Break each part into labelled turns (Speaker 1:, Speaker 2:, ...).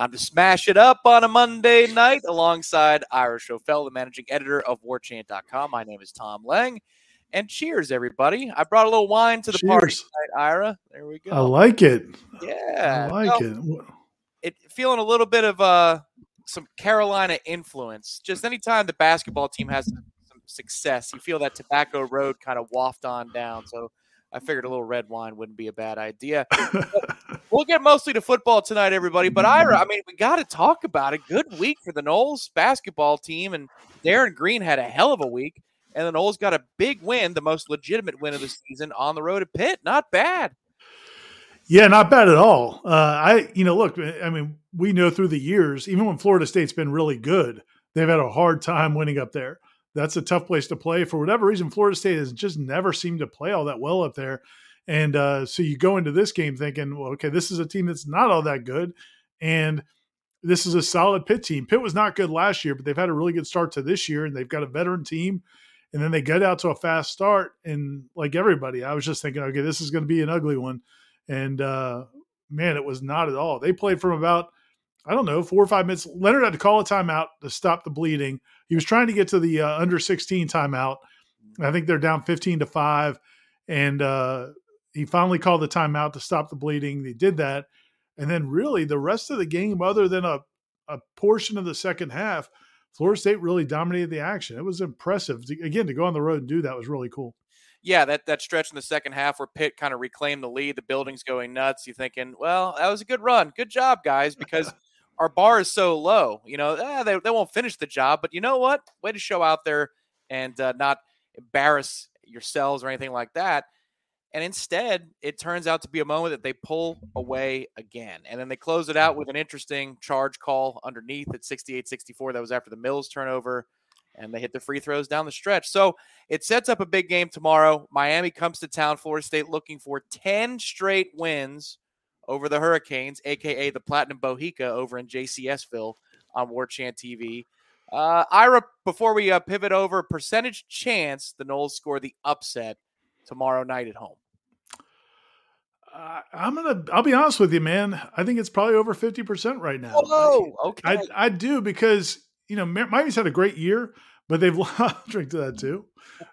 Speaker 1: Time to smash it up on a Monday night alongside Ira Schofel, the managing editor of WarChant.com. My name is Tom Lang. And cheers, everybody. I brought a little wine to the party tonight, Ira. There we go.
Speaker 2: I like it.
Speaker 1: yeah.
Speaker 2: I like
Speaker 1: Well,
Speaker 2: it.
Speaker 1: it. Feeling a little bit of uh, some Carolina influence. Just anytime the basketball team has some success, you feel that Tobacco Road kind of waft on down. So I figured a little red wine wouldn't be a bad idea. We'll get mostly to football tonight, everybody. But Ira, I mean, we got to talk about a Good week for the Noles basketball team, and Darin Green had a hell of a week. And the Noles got a big win, the most legitimate win of the season on the road at Pitt. Not bad.
Speaker 2: Yeah, not bad at all. Uh, I, you know, look, I mean, we know through the years, even when Florida State's been really good, they've had a hard time winning up there. That's a tough place to play. For whatever reason, Florida State has just never seemed to play all that well up there. And uh, so you go into this game thinking, well, okay, this is a team that's not all that good. And this is a solid Pitt team. Pitt was not good last year, but they've had a really good start to this year, and they've got a veteran team. And then they get out to a fast start, and like everybody, I was just thinking, okay, this is going to be an ugly one. And uh, man, it was not at all. They played from about, I don't know, four or five minutes. Leonard had to call a timeout to stop the bleeding. He was trying to get to the uh, under 16 timeout. I think they're down 15 to five. And uh, he finally called the timeout to stop the bleeding. They did that. And then, really, the rest of the game, other than a, a portion of the second half, Florida State really dominated the action. It was impressive. To, again, to go on the road and do that was really cool.
Speaker 1: Yeah, that, that stretch in the second half where Pitt kind of reclaimed the lead, the building's going nuts. You're thinking, well, that was a good run. Good job, guys, because our bar is so low. You know, eh, they, they won't finish the job, but you know what? Way to show out there and uh, not embarrass yourselves or anything like that. And instead, it turns out to be a moment that they pull away again. And then they close it out with an interesting charge call underneath at 68 64. That was after the Mills turnover. And they hit the free throws down the stretch. So it sets up a big game tomorrow. Miami comes to town, Florida State looking for 10 straight wins over the Hurricanes, aka the Platinum Bohica over in JCSville on War Chant TV. Uh, Ira, before we uh, pivot over, percentage chance the Noles score the upset tomorrow night at home.
Speaker 2: Uh, I'm gonna. I'll be honest with you, man. I think it's probably over fifty percent right now.
Speaker 1: Oh, okay.
Speaker 2: I I do because you know Miami's had a great year, but they've lost. drink to that too.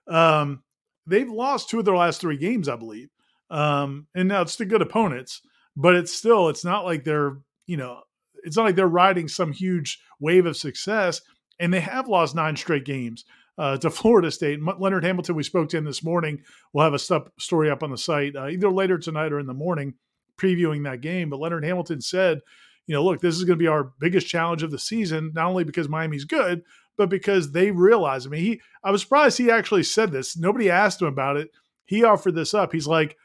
Speaker 2: Um, they've lost two of their last three games, I believe. Um, and now it's to good opponents, but it's still it's not like they're you know it's not like they're riding some huge wave of success, and they have lost nine straight games. Uh, to Florida State. Leonard Hamilton, we spoke to him this morning. We'll have a stup- story up on the site uh, either later tonight or in the morning previewing that game. But Leonard Hamilton said, you know, look, this is going to be our biggest challenge of the season, not only because Miami's good, but because they realize. I mean, he, I was surprised he actually said this. Nobody asked him about it. He offered this up. He's like,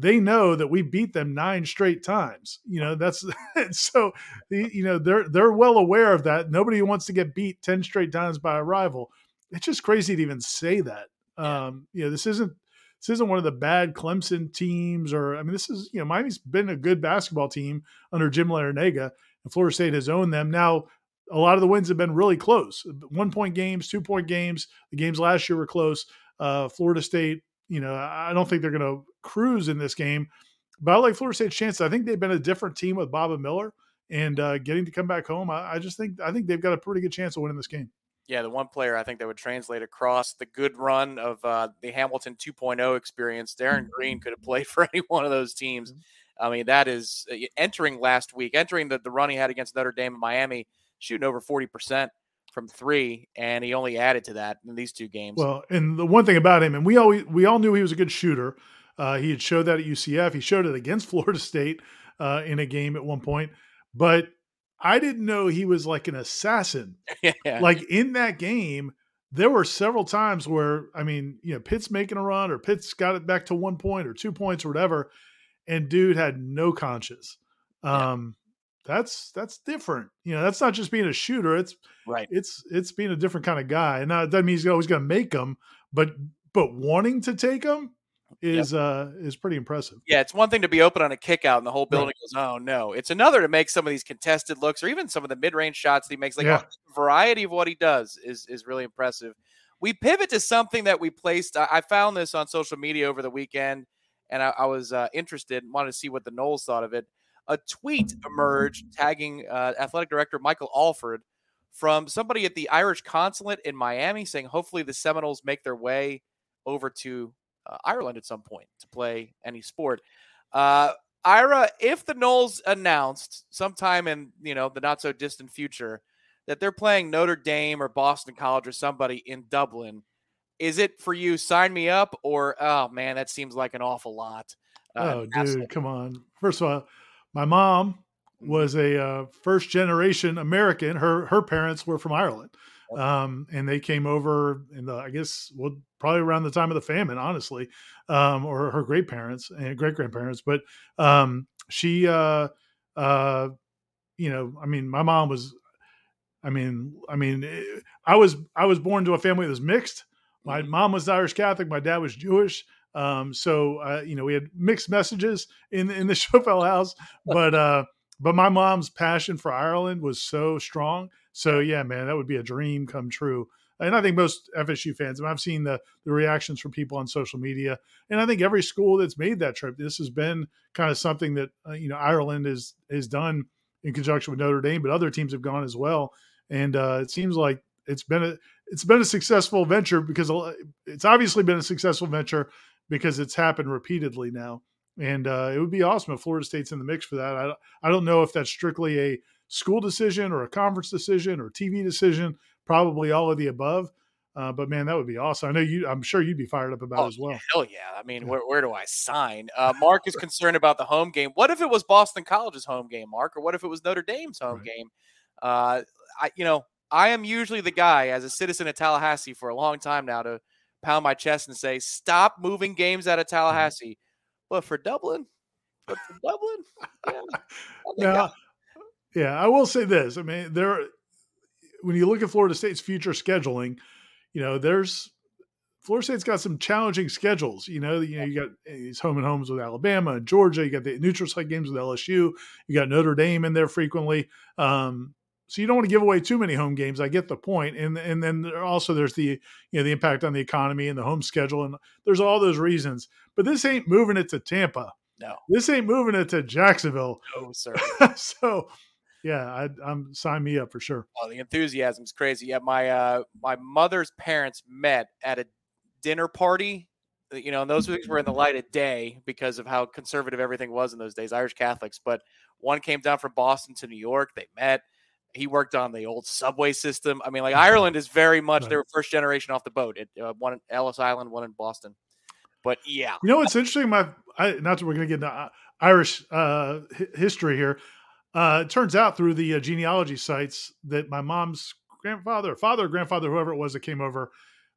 Speaker 2: they know that we beat them nine straight times. You know, that's so, you know, they're, they're well aware of that. Nobody wants to get beat 10 straight times by a rival it's just crazy to even say that.
Speaker 1: Yeah.
Speaker 2: Um, you know, this isn't this isn't one of the bad Clemson teams, or I mean, this is you know Miami's been a good basketball team under Jim Larranaga, and Florida State has owned them. Now, a lot of the wins have been really close, one point games, two point games. The games last year were close. Uh, Florida State, you know, I don't think they're going to cruise in this game, but I like Florida State's chances. I think they've been a different team with Baba Miller, and uh, getting to come back home. I, I just think I think they've got a pretty good chance of winning this game.
Speaker 1: Yeah, the one player I think that would translate across the good run of uh, the Hamilton 2.0 experience, Darin Green could have played for any one of those teams. I mean, that is uh, entering last week, entering the, the run he had against Notre Dame and Miami, shooting over 40% from three, and he only added to that in these two games.
Speaker 2: Well, and the one thing about him, and we always we all knew he was a good shooter. Uh, he had showed that at UCF. He showed it against Florida State uh, in a game at one point, but I didn't know he was like an assassin.
Speaker 1: yeah.
Speaker 2: Like in that game, there were several times where I mean, you know, Pitt's making a run or Pitt's got it back to one point or two points or whatever, and dude had no conscience. Um, that's that's different. You know, that's not just being a shooter. It's
Speaker 1: right.
Speaker 2: it's it's being a different kind of guy. And now it doesn't mean he's always going to make them, but but wanting to take them is uh is pretty impressive.
Speaker 1: Yeah, it's one thing to be open on a kick out and the whole building goes, oh no. It's another to make some of these contested looks or even some of the mid range shots that he makes. Like
Speaker 2: Yeah.
Speaker 1: variety of what he does is is really impressive. We pivot to something that we placed. I, I found this on social media over the weekend, and I, I was uh, interested and wanted to see what the Noles thought of it. A tweet emerged tagging uh, athletic director Michael Alford from somebody at the Irish consulate in Miami saying, hopefully the Seminoles make their way over to uh, Ireland at some point to play any sport. Uh, Ira, if the Noles announced sometime in you know the not so distant future that they're playing Notre Dame or Boston College or somebody in Dublin, is it for you sign me up or oh man that seems like an awful lot? Uh,
Speaker 2: oh, dude, come on. First of all, my mom was a uh, first generation American. Her her parents were from Ireland, um, and they came over in the I guess well probably around the time of the famine, honestly, um, or her great parents and great grandparents. But um, she, uh, uh, you know, I mean, my mom was. I mean, I mean, eh, I was I was born to a family that was mixed. My mom was Irish Catholic. My dad was Jewish. Um, so uh, you know, we had mixed messages in in the Schofel house, but uh, but my mom's passion for Ireland was so strong. So yeah, man, that would be a dream come true. And I think most FSU fans, I mean, I've seen the the reactions from people on social media, and I think every school that's made that trip, this has been kind of something that uh, you know Ireland is has done in conjunction with Notre Dame, but other teams have gone as well. And uh, it seems like it's been a it's been a successful venture because it's obviously been a successful venture because it's happened repeatedly now. And uh, it would be awesome if Florida State's in the mix for that. I, I don't know if that's strictly a school decision or a conference decision or TV decision, probably all of the above. Uh, but man, that would be awesome. I know you. I'm sure you'd be fired up about
Speaker 1: Oh,
Speaker 2: it as well.
Speaker 1: Hell yeah. I mean, where, where do I sign? Uh, Mark is concerned about the home game. What if it was Boston College's home game, Mark? Or what if it was Notre Dame's home
Speaker 2: Right.
Speaker 1: game? Uh, I, you know, I am usually the guy as a citizen of Tallahassee for a long time now to pound my chest and say, stop moving games out of
Speaker 2: Mm-hmm.
Speaker 1: Tallahassee. But for Dublin, but for Dublin, yeah, I think
Speaker 2: Now,
Speaker 1: I-
Speaker 2: yeah, I will say this. I mean, there when you look at Florida State's future scheduling, you know, there's Florida State's got some challenging schedules. You know, you know, you got these home and homes with Alabama and Georgia. You got the neutral site games with LSU. You got Notre Dame in there frequently. Um, so you don't want to give away too many home games. I get the point. point, and and then there also there's the you know the impact on the economy and the home schedule, and there's all those reasons. But this ain't moving it to Tampa.
Speaker 1: no,
Speaker 2: This ain't moving it to Jacksonville.
Speaker 1: no, sir.
Speaker 2: so yeah, I, I'm sign me up for sure.
Speaker 1: Oh, the enthusiasm's crazy. Yeah, my uh my mother's parents met at a dinner party. uh, You know, and those things were in the light of day because of how conservative everything was in those days, Irish Catholics. But one came down from Boston to New York. They met. He worked on the old subway system. I mean, like Ireland is very much they
Speaker 2: Right.
Speaker 1: were first generation off the boat. It uh, one in Ellis Island, one in Boston. But yeah,
Speaker 2: You know what's interesting? My I, not that we're going to get into uh, Irish uh, hi- history here. Uh, it turns out through the uh, genealogy sites that my mom's grandfather, father, grandfather, whoever it was that came over,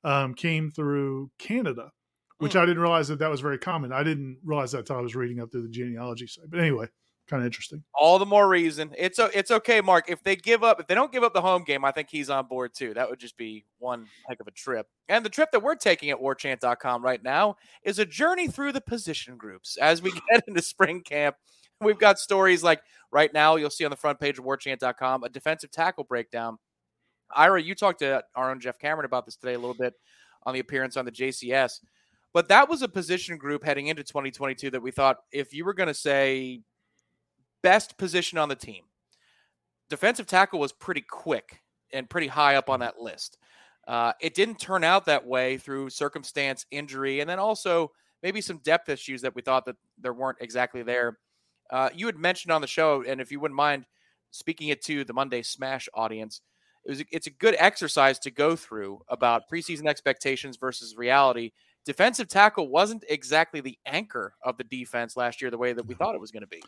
Speaker 2: um, came through Canada, which I didn't realize that that was very common. I didn't realize that until I was reading up through the genealogy site. But anyway, kind of interesting.
Speaker 1: all the more reason. It's it's okay, Mark. If they give up, if they don't give up the home game, I think he's on board too. That would just be one heck of a trip. And the trip that we're taking at warchant.com right now is a journey through the position groups as we get into spring camp. We've got stories like right now, you'll see on the front page of warchant.com a defensive tackle breakdown. Ira, you talked to our own Jeff Cameron about this today a little bit on the appearance on the JCS. But that was a position group heading into 2022 that we thought if you were going to say best position on the team, defensive tackle was pretty quick and pretty high up on that list. Uh, it didn't turn out that way through circumstance, injury, and then also maybe some depth issues that we thought that there weren't exactly there. Uh, you had mentioned on the show, and if you wouldn't mind speaking it to the Monday Smash audience, it was it's a good exercise to go through about preseason expectations versus reality. Defensive tackle wasn't exactly the anchor of the defense last year the way that we thought it was going to be.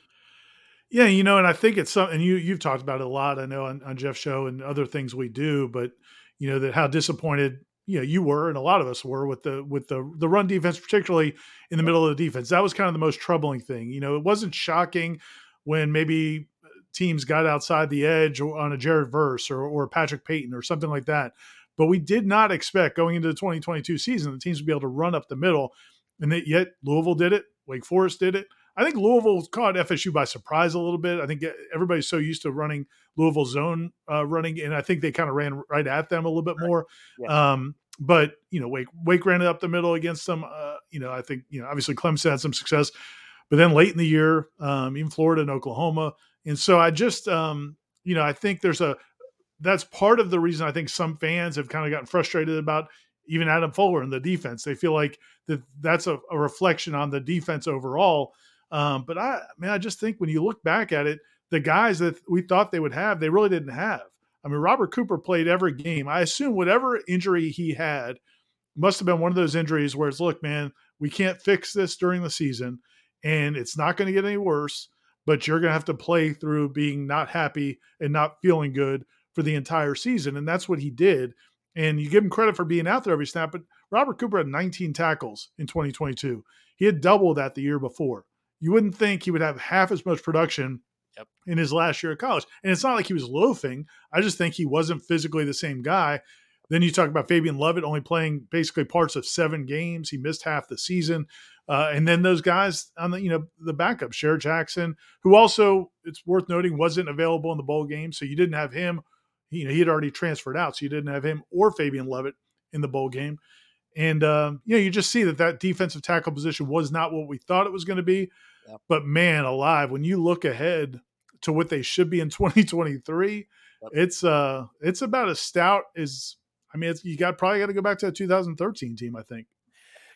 Speaker 2: Yeah, you know, and I think it's something you you've talked about it a lot. I know on, on Jeff's show and other things we do, but you know that how disappointed you know you were and a lot of us were with the with the the run defense, particularly in the middle of the defense. That was kind of the most troubling thing. You know, it wasn't shocking when maybe uh, teams got outside the edge on a Jared Verse or, or Patrick Payton or something like that. But we did not expect going into the 2022 season the teams would be able to run up the middle. And that yet Louisville did it, Wake Forest did it. I think Louisville caught FSU by surprise a little bit. I think everybody's so used to running Louisville zone uh, running, and I think they kind of ran right at them a little bit more. Yeah. Um, but you know, Wake Wake ran it up the middle against them. Uh, you know, I think you know obviously Clemson had some success, but then late in the year, um, even Florida and Oklahoma, and so I just um, you know I think there's a that's part of the reason I think some fans have kind of gotten frustrated about even Adam Fuller and the defense. They feel like that that's a, a reflection on the defense overall um, but I, mean, I just think when you look back at it, the guys that we thought they would have, they really didn't have. I mean, Robert Cooper played every game. I assume whatever injury he had must have been one of those injuries where it's, look, man, we can't fix this during the season and it's not going to get any worse, but you're going to have to play through being not happy and not feeling good for the entire season. And that's what he did. And you give him credit for being out there every snap, but Robert Cooper had 19 tackles in 2022. He had doubled that the year before you wouldn't think he would have half as much production yep. in his last year of college. And it's not like he was loafing. I just think he wasn't physically the same guy. Then you talk about Fabian Lovett only playing basically parts of seven games. He missed half the season. Uh, and then those guys on the, you know, the backup, Jarrett Jackson, who also, it's worth noting, wasn't available in the bowl game. So you didn't have him. You know, he had already transferred out. So you didn't have him or Fabian Lovett in the bowl game. And, um, you know, you just see that that defensive tackle position was not what we thought it was going to be. But man, alive, when you look ahead to what they should be in 2023, yep. it's uh it's about as stout as I mean, you got probably got to go back to the 2013 team, I think.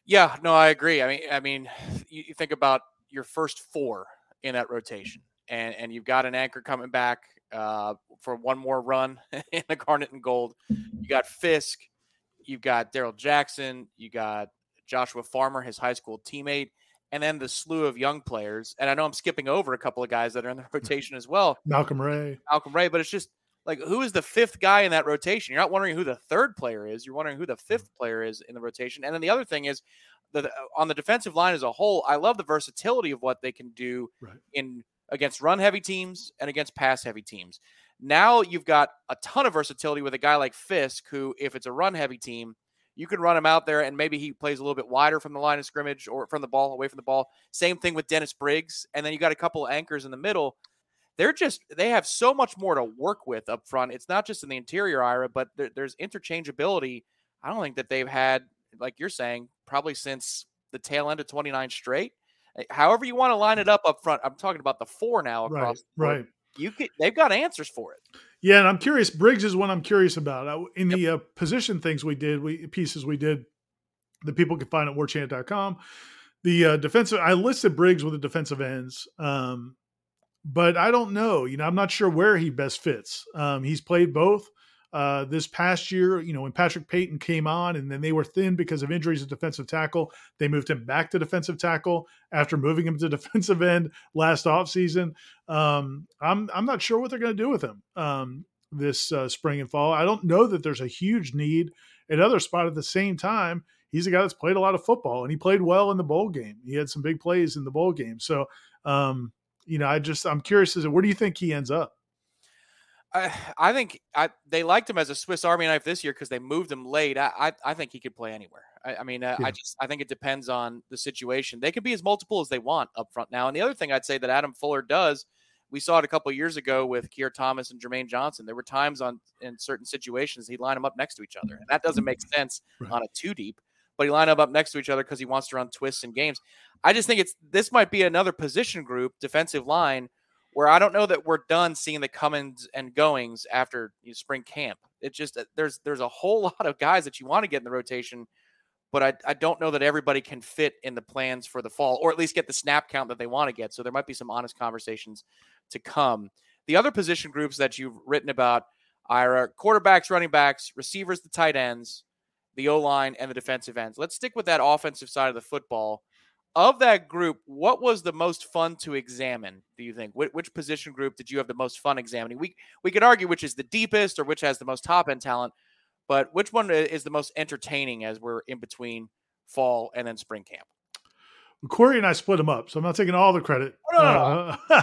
Speaker 1: Yeah, no, I agree. I mean, I mean, you, you think about your first four in that rotation, and and you've got an anchor coming back uh, for one more run in the Garnet and Gold. You got Fiske, you've got Darrell Jackson, you got Joshua Farmer, his high school teammate, and then the slew of young players. And I know I'm skipping over a couple of guys that are in the rotation as well.
Speaker 2: Malcolm Ray.
Speaker 1: Malcolm Ray, but it's just like who is the fifth guy in that rotation? You're not wondering who the third player is. You're wondering who the fifth mm-hmm. player is in the rotation. And then the other thing is the uh, on the defensive line as a whole, I love the versatility of what they can do right. in against run heavy teams and against pass heavy teams. Now you've got a ton of versatility with a guy like Fiske, who, if it's a run heavy team, you can run him out there and maybe he plays a little bit wider from the line of scrimmage or from the ball, away from the ball. Same thing with Dennis Briggs. And then you got a couple anchors in the middle. They're just, they have so much more to work with up front. It's not just in the interior, Ira, but there, there's interchangeability. I don't think that they've had, like you're saying, probably since the tail end of 29 straight. Eh, however, you want to line it up up front. I'm talking about the four now across.
Speaker 2: Right. right.
Speaker 1: You could, they've got answers for it.
Speaker 2: Yeah, and I'm curious. Briggs is one I'm curious about. In the uh, position things we did, we pieces we did, the people can find at warchant.com. The uh, defensive, I listed Briggs with the defensive ends, um, but I don't know. You know, I'm not sure where he best fits. Um, he's played both. Uh, this past year, you know, when Patrick Payton came on and then they were thin because of injuries at defensive tackle, they moved him back to defensive tackle after moving him to defensive end last offseason. Um, I'm, I'm not sure what they're going to do with him um, this uh, spring and fall. I don't know that there's a huge need at other spot at the same time. He's a guy that's played a lot of football and he played well in the bowl game. He had some big plays in the bowl game. So, um, you know, I just, I'm curious as where do you think he ends up?
Speaker 1: I, I think I, they liked him as a Swiss Army knife this year because they moved him late. I, I, I, think he could play anywhere. I, I mean, uh, yeah. I just I think it depends on the situation. They can be as multiple as they want up front now. And the other thing I'd say that Adam Fuller does, we saw it a couple years ago with Keir Thomas and Jermaine Johnson. There were times on in certain situations he'd line them up next to each other, and that doesn't make sense right. on a two deep. but he lined them up next to each other because he wants to run twists and games. I just think it's this might be another position group, defensive line, where I don't know that we're done seeing the comings and goings after you know, spring camp. It just uh, there's there's a whole lot of guys that you want to get in the rotation, but I, I don't know that everybody can fit in the plans for the fall, or at least get the snap count that they want to get. So there might be some honest conversations to come. The other position groups that you've written about are quarterbacks, running backs, receivers, the tight ends, the O line, and the defensive ends. Let's stick with that offensive side of the football of that group, what was the most fun to examine? Do you think? Which, which, position group did you have the most fun examining? We we could argue which is the deepest or which has the most top end talent, but which one is the most entertaining as we're in between fall and then spring camp?
Speaker 2: Corey and I split them up, so I'm not taking all the credit.
Speaker 1: Oh, no, no, no.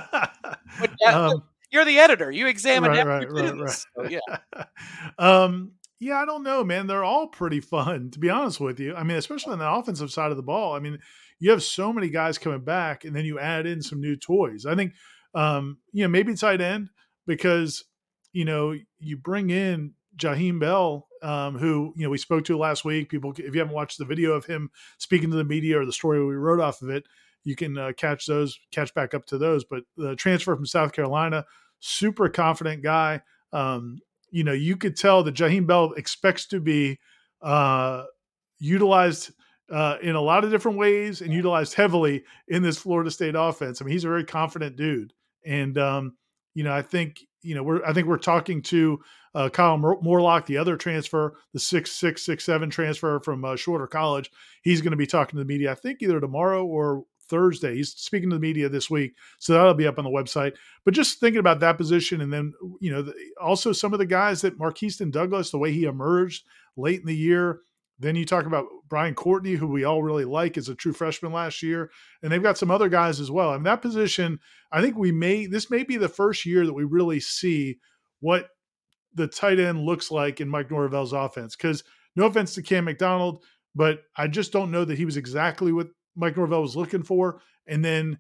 Speaker 1: uh, um, you're the editor. You examine right, every right, right, right. So, yeah.
Speaker 2: um, yeah, I don't know, man. They're all pretty fun, to be honest with you. I mean, especially on the offensive side of the ball. I mean, you have so many guys coming back, and then you add in some new toys. I think, um, you know, maybe tight end because you know you bring in Jaheim Bell, um, who you know we spoke to last week. People, if you haven't watched the video of him speaking to the media or the story we wrote off of it, you can uh, catch those, catch back up to those. But the transfer from South Carolina, super confident guy. Um, you know, you could tell that Jaheim Bell expects to be uh, utilized uh, in a lot of different ways and utilized heavily in this Florida State offense. I mean, he's a very confident dude, and um, you know, I think you know we're I think we're talking to uh, Kyle Morlock, the other transfer, the six six six seven transfer from uh, Shorter College. He's going to be talking to the media, I think, either tomorrow or Thursday. He's speaking to the media this week, so that'll be up on the website. But just thinking about that position, and then you know, the, also some of the guys that Markeston Douglas, the way he emerged late in the year, then you talk about Brian Courtney, who we all really like as a true freshman last year, and they've got some other guys as well. Mean, that position, I think we may this may be the first year that we really see what the tight end looks like in Mike Norvell's offense. Because no offense to Cam McDonald, but I just don't know that he was exactly what Mike Norvell was looking for. And then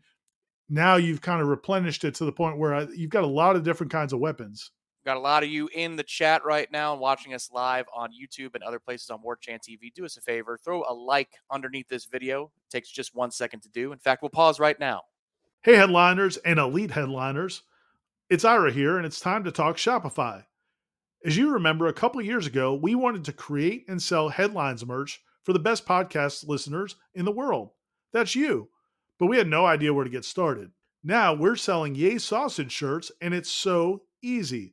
Speaker 2: now you've kind of replenished it to the point where I, you've got a lot of different kinds of weapons.
Speaker 1: Got a lot of you in the chat right now and watching us live on YouTube and other places on War Chant TV. Do us a favor, throw a like underneath this video. It takes just one second to do. In fact, we'll pause right now.
Speaker 2: Hey, headliners and elite headliners. It's Ira here, and it's time to talk Shopify. As you remember, a couple years ago, we wanted to create and sell headlines merch for the best podcast listeners in the world. That's you. But we had no idea where to get started. Now we're selling Yay Sausage shirts, and it's so easy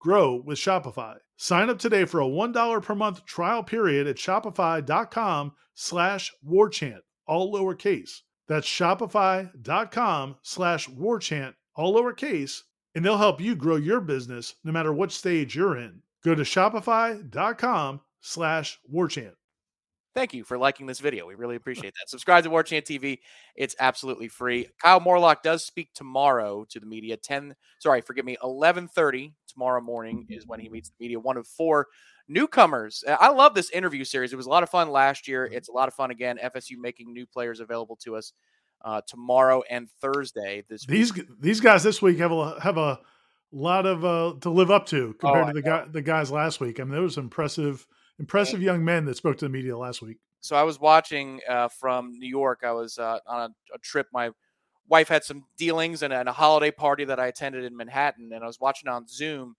Speaker 2: grow with Shopify. Sign up today for a $1 per month trial period at shopify.com slash warchant, all lowercase. That's shopify.com slash warchant, all lowercase, and they'll help you grow your business no matter what stage you're in. Go to shopify.com slash warchant
Speaker 1: thank you for liking this video. We really appreciate that. Subscribe to War Chant TV. It's absolutely free. Kyle Morlock does speak tomorrow to the media. 10, sorry, forgive me, 11:30 tomorrow morning is when he meets the media. One of four newcomers. I love this interview series. It was a lot of fun last year. It's a lot of fun again. FSU making new players available to us uh, tomorrow and Thursday. This
Speaker 2: these
Speaker 1: week.
Speaker 2: these guys this week have a have a lot of uh, to live up to compared oh, to the guy the guys last week. I mean, there was impressive impressive young men that spoke to the media last week.
Speaker 1: So I was watching uh, from New York. I was uh, on a, a, trip. My wife had some dealings and, and, a holiday party that I attended in Manhattan, and I was watching on Zoom.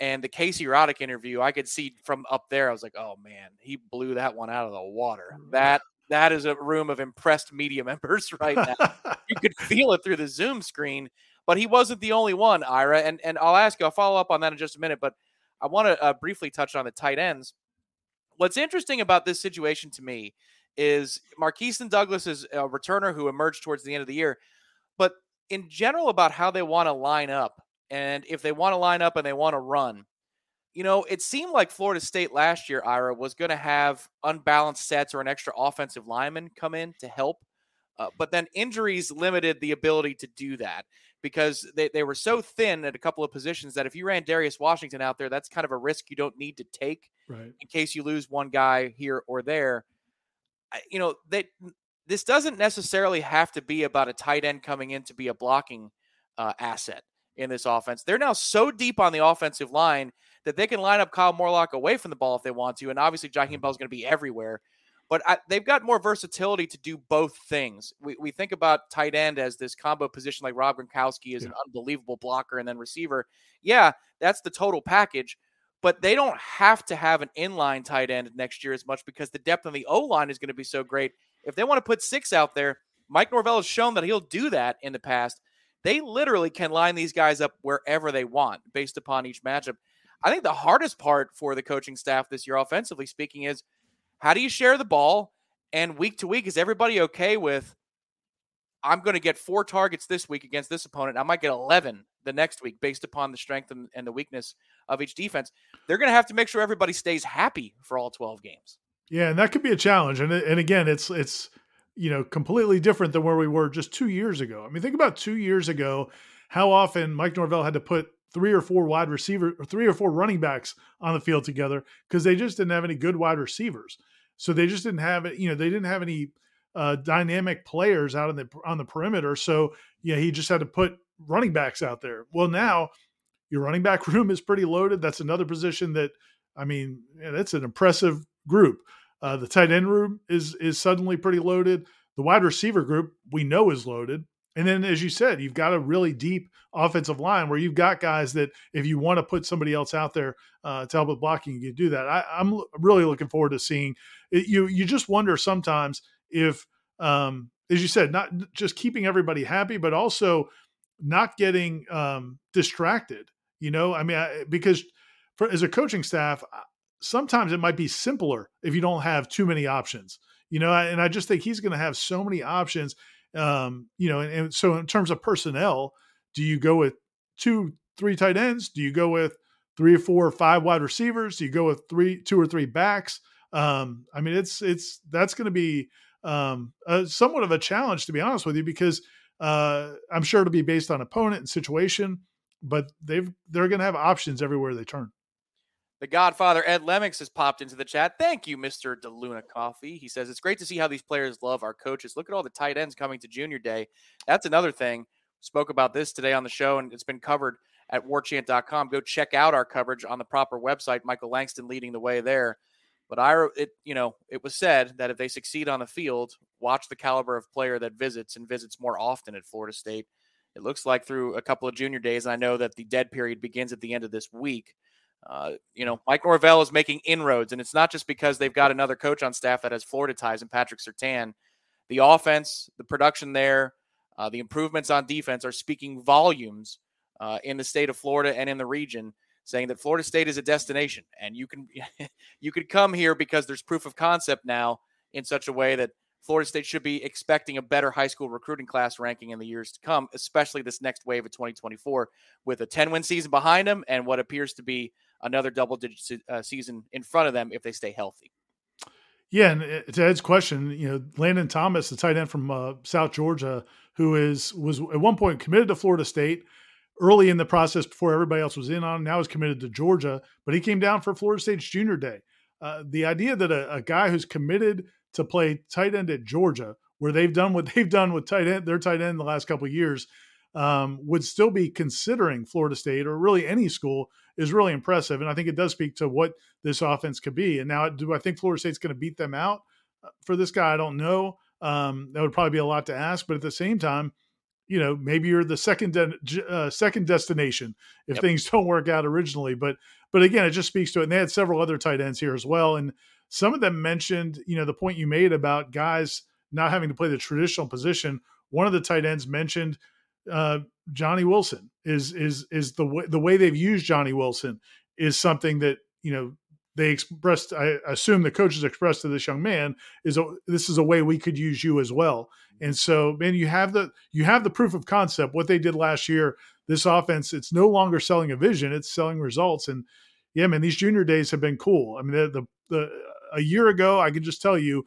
Speaker 1: And the Casey Roddick interview, I could see from up there. I was like, "Oh man, he blew that one out of the water." That that is a room of impressed media members right now. you could feel it through the Zoom screen, but he wasn't the only one, Ira. And and I'll ask you, I'll follow up on that in just a minute, but I want to uh, briefly touch on the tight ends. What's interesting about this situation to me is Markeston Douglas is a returner who emerged towards the end of the year, but in general about how they want to line up and if they want to line up and they want to run. You know, it seemed like Florida State last year, Ira, was going to have unbalanced sets or an extra offensive lineman come in to help. Uh, but then injuries limited the ability to do that because they, they were so thin at a couple of positions that if you ran Darius Washington out there, that's kind of a risk you don't need to take
Speaker 2: right.
Speaker 1: in case you lose one guy here or there. I, you know, they, this doesn't necessarily have to be about a tight end coming in to be a blocking uh, asset in this offense. They're now so deep on the offensive line that they can line up Kyle Morlock away from the ball if they want to. And obviously, Jaheim Bell is going to be everywhere. But I, they've got more versatility to do both things. We, we think about tight end as this combo position, like Rob Gronkowski is yeah. an unbelievable blocker and then receiver. Yeah, that's the total package. But they don't have to have an inline tight end next year as much because the depth on the O line is going to be so great. If they want to put six out there, Mike Norvell has shown that he'll do that in the past. They literally can line these guys up wherever they want based upon each matchup. I think the hardest part for the coaching staff this year, offensively speaking, is how do you share the ball? And week to week, is everybody okay with? I'm going to get four targets this week against this opponent. I might get 11 the next week based upon the strength and, and the weakness of each defense. They're going to have to make sure everybody stays happy for all 12 games.
Speaker 2: Yeah, and that could be a challenge. And and again, it's it's you know completely different than where we were just two years ago. I mean, think about two years ago, how often Mike Norvell had to put three or four wide receiver or three or four running backs on the field together because they just didn't have any good wide receivers. So they just didn't have it. You know, they didn't have any uh, dynamic players out on the on the perimeter. So yeah, he just had to put running backs out there. Well, now your running back room is pretty loaded. That's another position that I mean, yeah, that's an impressive group. Uh, the tight end room is is suddenly pretty loaded. The wide receiver group we know is loaded. And then, as you said, you've got a really deep offensive line where you've got guys that if you want to put somebody else out there uh, to help with blocking, you can do that. I, am really looking forward to seeing it, you. You just wonder sometimes if, um, as you said, not just keeping everybody happy, but also not getting um, distracted. You know, I mean, I, because for, as a coaching staff, sometimes it might be simpler if you don't have too many options. You know, and I just think he's going to have so many options um, you know, and, and so in terms of personnel, do you go with two, three tight ends? Do you go with three or four or five wide receivers? Do you go with three, two or three backs? Um, I mean, it's it's that's going to be um, a, somewhat of a challenge to be honest with you because uh, I'm sure it'll be based on opponent and situation, but they've they're going to have options everywhere they turn.
Speaker 1: The Godfather Ed Lemmings has popped into the chat. Thank you, Mr. DeLuna Coffee. He says it's great to see how these players love our coaches. Look at all the tight ends coming to junior day. That's another thing. Spoke about this today on the show, and it's been covered at warchant.com. Go check out our coverage on the proper website. Michael Langston leading the way there. But I, it, you know, it was said that if they succeed on the field, watch the caliber of player that visits and visits more often at Florida State. It looks like through a couple of junior days. I know that the dead period begins at the end of this week. Uh, you know, Mike Norvell is making inroads, and it's not just because they've got another coach on staff that has Florida ties and Patrick Surtain. The offense, the production there, uh, the improvements on defense are speaking volumes uh, in the state of Florida and in the region, saying that Florida State is a destination, and you can you could come here because there's proof of concept now in such a way that Florida State should be expecting a better high school recruiting class ranking in the years to come, especially this next wave of 2024 with a 10 win season behind them and what appears to be another double digit uh, season in front of them if they stay healthy.
Speaker 2: Yeah, and uh, to Ed's question, you know, Landen Thomas, the tight end from uh, South Georgia, who is was at one point committed to Florida State early in the process before everybody else was in on. Now is committed to Georgia, but he came down for Florida State's Junior Day. Uh, the idea that a, a, guy who's committed to play tight end at Georgia, where they've done what they've done with tight end, their tight end the last couple of years, um, would still be considering Florida State or really any school is really impressive. And I think it does speak to what this offense could be. And now, do I think Florida State's going to beat them out uh, for this guy? I don't know. Um, that would probably be a lot to ask. But at the same time, you know, maybe you're the second de- uh, second destination if yep. things don't work out originally. But but again, it just speaks to it. And they had several other tight ends here as well. And some of them mentioned, you know, the point you made about guys not having to play the traditional position. One of the tight ends mentioned uh, Johnny Wilson is is is the way the way they've used Johnny Wilson is something that you know they expressed. I assume the coaches expressed to this young man is a, this is a way we could use you as well. And so, man, you have the you have the proof of concept. What they did last year, this offense, it's no longer selling a vision; it's selling results. And yeah, man, these junior days have been cool. I mean, the the, the a year ago, I can just tell you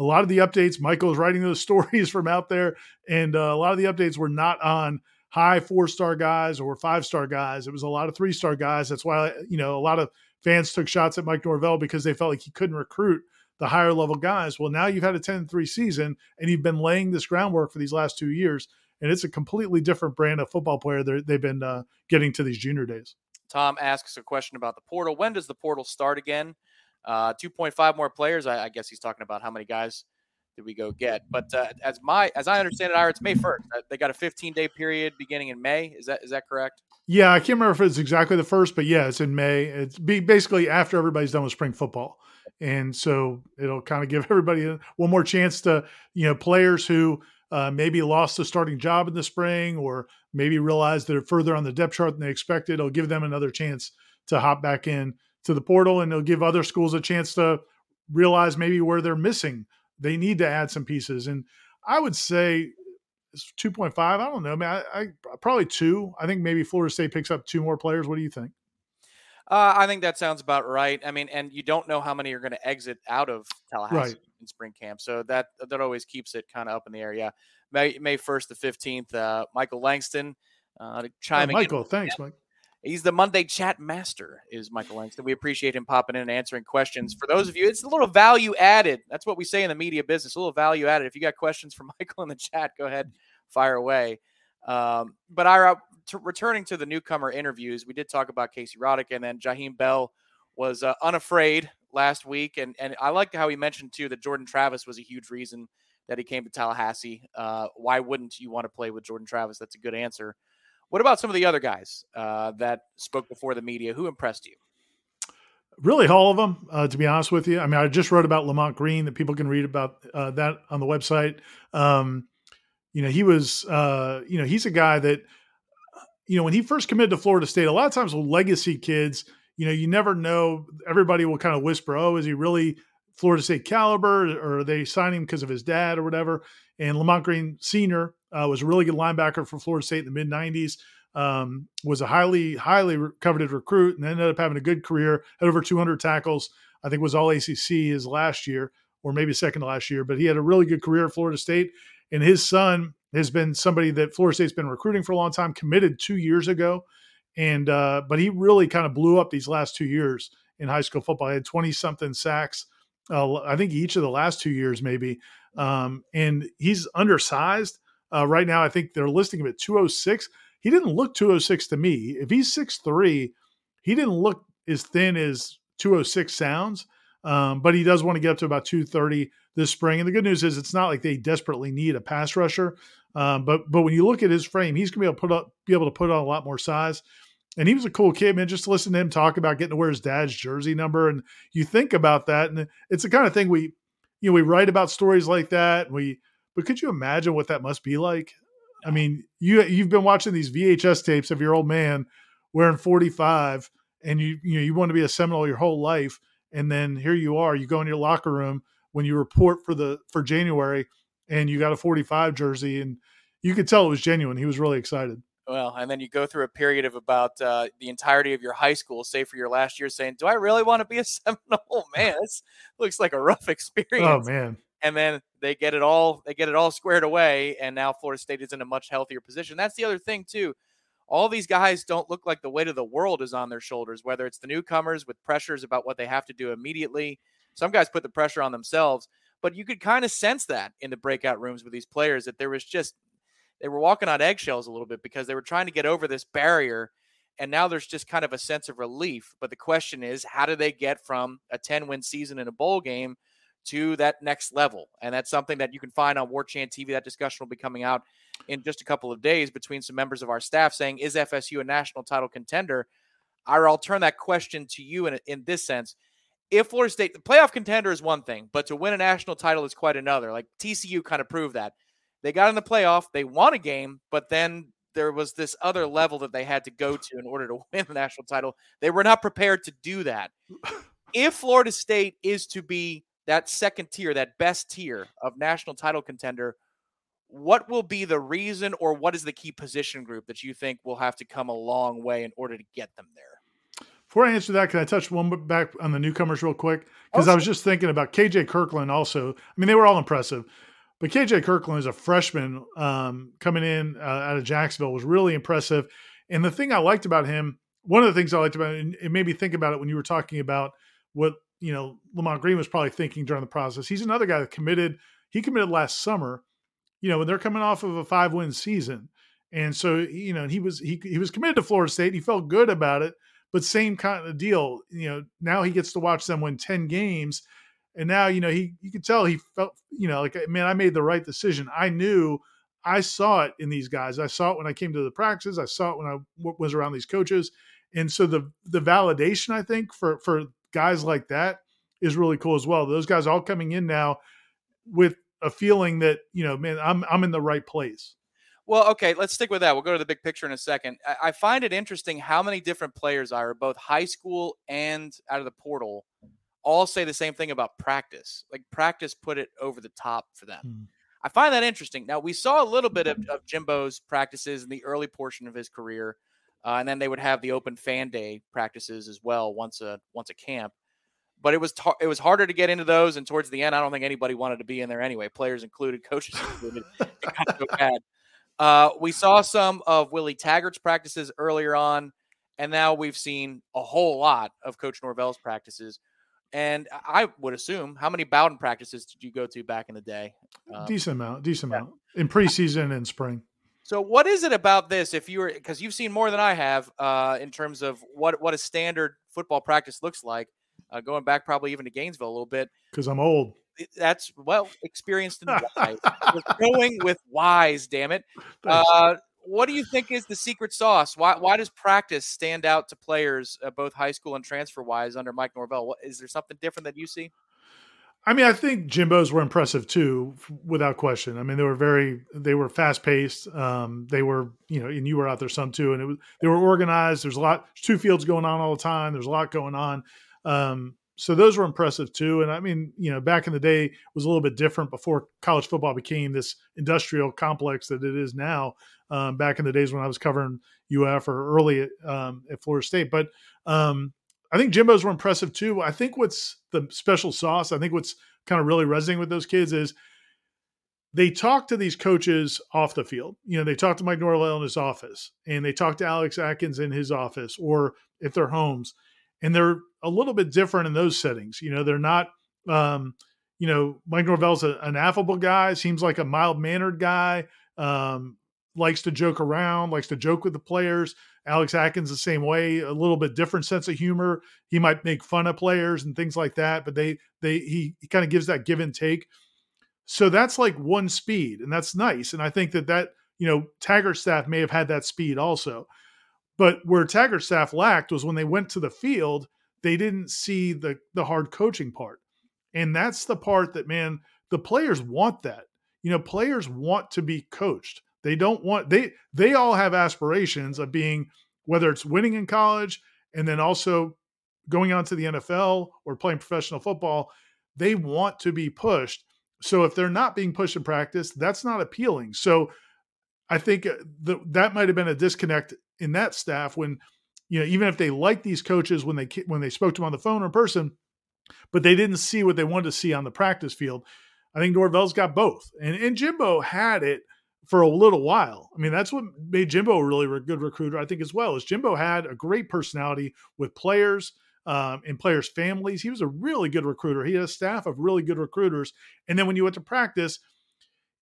Speaker 2: a lot of the updates. Michael was writing those stories from out there, and uh, a lot of the updates were not on high four star guys or five star guys. It was a lot of three star guys. That's why you know a lot of fans took shots at Mike Norvell because they felt like he couldn't recruit the higher level guys. Well, now you've had a 10 3 season and you've been laying this groundwork for these last two years. And it's a completely different brand of football player they've been uh, getting to these junior days.
Speaker 1: Tom asks a question about the portal. When does the portal start again? Uh, 2.5 more players. I, I, guess he's talking about how many guys did we go get. But uh, as my as I understand it, Ira, it's May 1st. Uh, they got a 15 day period beginning in May. Is that is that correct?
Speaker 2: Yeah, I can't remember if it's exactly the first, but yeah, it's in May. It's be basically after everybody's done with spring football, and so it'll kind of give everybody one more chance to you know players who uh, maybe lost a starting job in the spring or maybe realized they're further on the depth chart than they expected. It'll give them another chance to hop back in to the portal, and it'll give other schools a chance to realize maybe where they're missing. They need to add some pieces, and I would say it's 2.5. I don't know, man. I, I, probably two. I think maybe Florida State picks up two more players. What do you think?
Speaker 1: Uh, I think that sounds about right. I mean, and you don't know how many are going to exit out of Tallahassee
Speaker 2: right.
Speaker 1: in spring camp, so that that always keeps it kind of up in the air. Yeah, May May first to fifteenth. Uh, Michael Langston uh, chiming.
Speaker 2: Oh, Michael,
Speaker 1: in.
Speaker 2: thanks, Mike.
Speaker 1: He's the Monday chat master, is Michael Langston. We appreciate him popping in and answering questions. For those of you, it's a little value added. That's what we say in the media business. A little value added. If you got questions for Michael in the chat, go ahead, fire away. Um, but Ira, to, returning to the newcomer interviews, we did talk about Casey Roddick, and then Jaheim Bell was uh, unafraid last week, and and I like how he mentioned too that Jordan Travis was a huge reason that he came to Tallahassee. Uh, why wouldn't you want to play with Jordan Travis? That's a good answer. What about some of the other guys uh, that spoke before the media? Who impressed you?
Speaker 2: Really, all of them. Uh, to be honest with you, I mean, I just wrote about Lamont Green that people can read about uh, that on the website. Um, you know, he was, uh, you know, he's a guy that, you know, when he first committed to Florida State, a lot of times with legacy kids, you know, you never know. Everybody will kind of whisper, "Oh, is he really Florida State caliber, or are they signing him because of his dad or whatever?" And Lamont Green Senior uh, was a really good linebacker for Florida State in the mid '90s. Um, was a highly, highly coveted recruit, and ended up having a good career. Had over 200 tackles. I think was all ACC his last year, or maybe second to last year. But he had a really good career at Florida State, and his son has been somebody that Florida State's been recruiting for a long time. Committed two years ago, and uh, but he really kind of blew up these last two years in high school football. He had 20 something sacks. Uh, I think each of the last two years, maybe. Um, and he's undersized uh, right now. I think they're listing him at 206. He didn't look 206 to me. If he's 6'3, he didn't look as thin as 206 sounds. Um, but he does want to get up to about 230 this spring. And the good news is it's not like they desperately need a pass rusher. Um, but but when you look at his frame, he's gonna be able to put up be able to put on a lot more size. And he was a cool kid, man. Just to listen to him talk about getting to wear his dad's jersey number, and you think about that, and it's the kind of thing we, you know, we write about stories like that. We, but could you imagine what that must be like? I mean, you you've been watching these VHS tapes of your old man wearing 45, and you you know you want to be a Seminole your whole life, and then here you are, you go in your locker room when you report for the for January, and you got a 45 jersey, and you could tell it was genuine. He was really excited.
Speaker 1: Well, and then you go through a period of about uh, the entirety of your high school, say for your last year, saying, "Do I really want to be a Seminole?" Man, this looks like a rough experience."
Speaker 2: Oh man,
Speaker 1: and then they get it all they get it all squared away and now Florida State is in a much healthier position. That's the other thing too. All these guys don't look like the weight of the world is on their shoulders, whether it's the newcomers with pressures about what they have to do immediately. Some guys put the pressure on themselves, but you could kind of sense that in the breakout rooms with these players that there was just they were walking on eggshells a little bit because they were trying to get over this barrier and now there's just kind of a sense of relief. But the question is, how do they get from a 10 win season in a bowl game to that next level. And that's something that you can find on War Chant TV. That discussion will be coming out in just a couple of days between some members of our staff saying, is FSU a national title contender? Ira, I'll turn that question to you in, in this sense. if Florida State, the playoff contender is one thing, but to win a national title is quite another. Like TCU kind of proved that. They got in the playoff, they won a game, but then there was this other level that they had to go to in order to win the national title. They were not prepared to do that. if Florida State is to be that second tier, that best tier of national title contender, what will be the reason or what is the key position group that you think will have to come a long way in order to get them there?
Speaker 2: Before I answer that, can I touch one back on the newcomers real quick? Because
Speaker 1: Oh,
Speaker 2: I was just thinking about KJ Kirkland also. I mean, they were all impressive, but KJ Kirkland is a freshman um, coming in uh, out of Jacksonville was really impressive. And the thing I liked about him, one of the things I liked about it, and it made me think about it when you were talking about what you know Lamont Green was probably thinking during the process. He's another guy that committed. He committed last summer. You know, when they're coming off of a five win season, and so you know he was he he was committed to Florida State. He felt good about it, but same kind of deal. You know, now he gets to watch them win ten games, and now you know he you could tell he felt you know like man I made the right decision. I knew I saw it in these guys. I saw it when I came to the practices. I saw it when I was around these coaches, and so the the validation I think for for guys like that is really cool as well. Those guys all coming in now with a feeling that you know, man, I'm I'm in the right place.
Speaker 1: Well, okay, let's stick with that. We'll go to the big picture in a second. I, I find it interesting how many different players are both high school and out of the portal all say the same thing about practice. Like practice put it over the top for them.
Speaker 2: Hmm.
Speaker 1: I find that interesting. Now we saw a little bit of, of Jimbo's practices in the early portion of his career, uh, and then they would have the open fan day practices as well once a once a camp. But it was tar- it was harder to get into those, and towards the end, I don't think anybody wanted to be in there anyway. Players included, coaches included. it got so bad. Uh, we saw some of Willie Taggart's practices earlier on, and now we've seen a whole lot of Coach Norvell's practices. And I would assume, how many Bowden practices did you go to back in the day? Um,
Speaker 2: decent amount, decent
Speaker 1: yeah.
Speaker 2: amount in preseason and spring.
Speaker 1: So, what is it about this? If you were, because you've seen more than I have, uh, in terms of what what a standard football practice looks like, uh, going back probably even to Gainesville a little bit.
Speaker 2: Because I'm old.
Speaker 1: That's well experienced and wise. Going with wise, damn it. Uh, what do you think is the secret sauce? Why why does practice stand out to players, uh, both high school and transfer wise, under Mike Norvell? What, is there something different that you see?
Speaker 2: I mean, I think Jimbo's were impressive too, without question. I mean, they were very, they were fast paced. Um, they were, you know, and you were out there some too, and it was they were organized. There's a lot, two fields going on all the time. There's a lot going on. Um, so those were impressive too. And I mean, you know, back in the day was a little bit different before college football became this industrial complex that it is now. Um, back in the days when I was covering UF or early at, um, at Florida State, but um, I think Jimbo's were impressive too. I think what's the special sauce, I think what's kind of really resonating with those kids is they talk to these coaches off the field. You know, they talk to Mike Norvell in his office and they talk to Alex Atkins in his office or if they're homes. And they're a little bit different in those settings. You know, they're not, um, you know, Mike Norvell's a, an affable guy, seems like a mild mannered guy, um, likes to joke around, likes to joke with the players. Alex Atkins the same way, a little bit different sense of humor. He might make fun of players and things like that, but they they he, he kind of gives that give and take. So that's like one speed, and that's nice. And I think that that you know Taggart staff may have had that speed also, but where Taggart staff lacked was when they went to the field, they didn't see the the hard coaching part, and that's the part that man the players want that. You know, players want to be coached. They don't want they they all have aspirations of being whether it's winning in college and then also going on to the NFL or playing professional football. They want to be pushed. So if they're not being pushed in practice, that's not appealing. So I think uh, the, that might have been a disconnect in that staff when you know even if they liked these coaches when they when they spoke to them on the phone or in person, but they didn't see what they wanted to see on the practice field. I think Norvell's got both, and and Jimbo had it for a little while. I mean, that's what made Jimbo a really re- good recruiter, I think, as well. Is Jimbo had a great personality with players um, and players' families. He was a really good recruiter. He had a staff of really good recruiters. And then when you went to practice,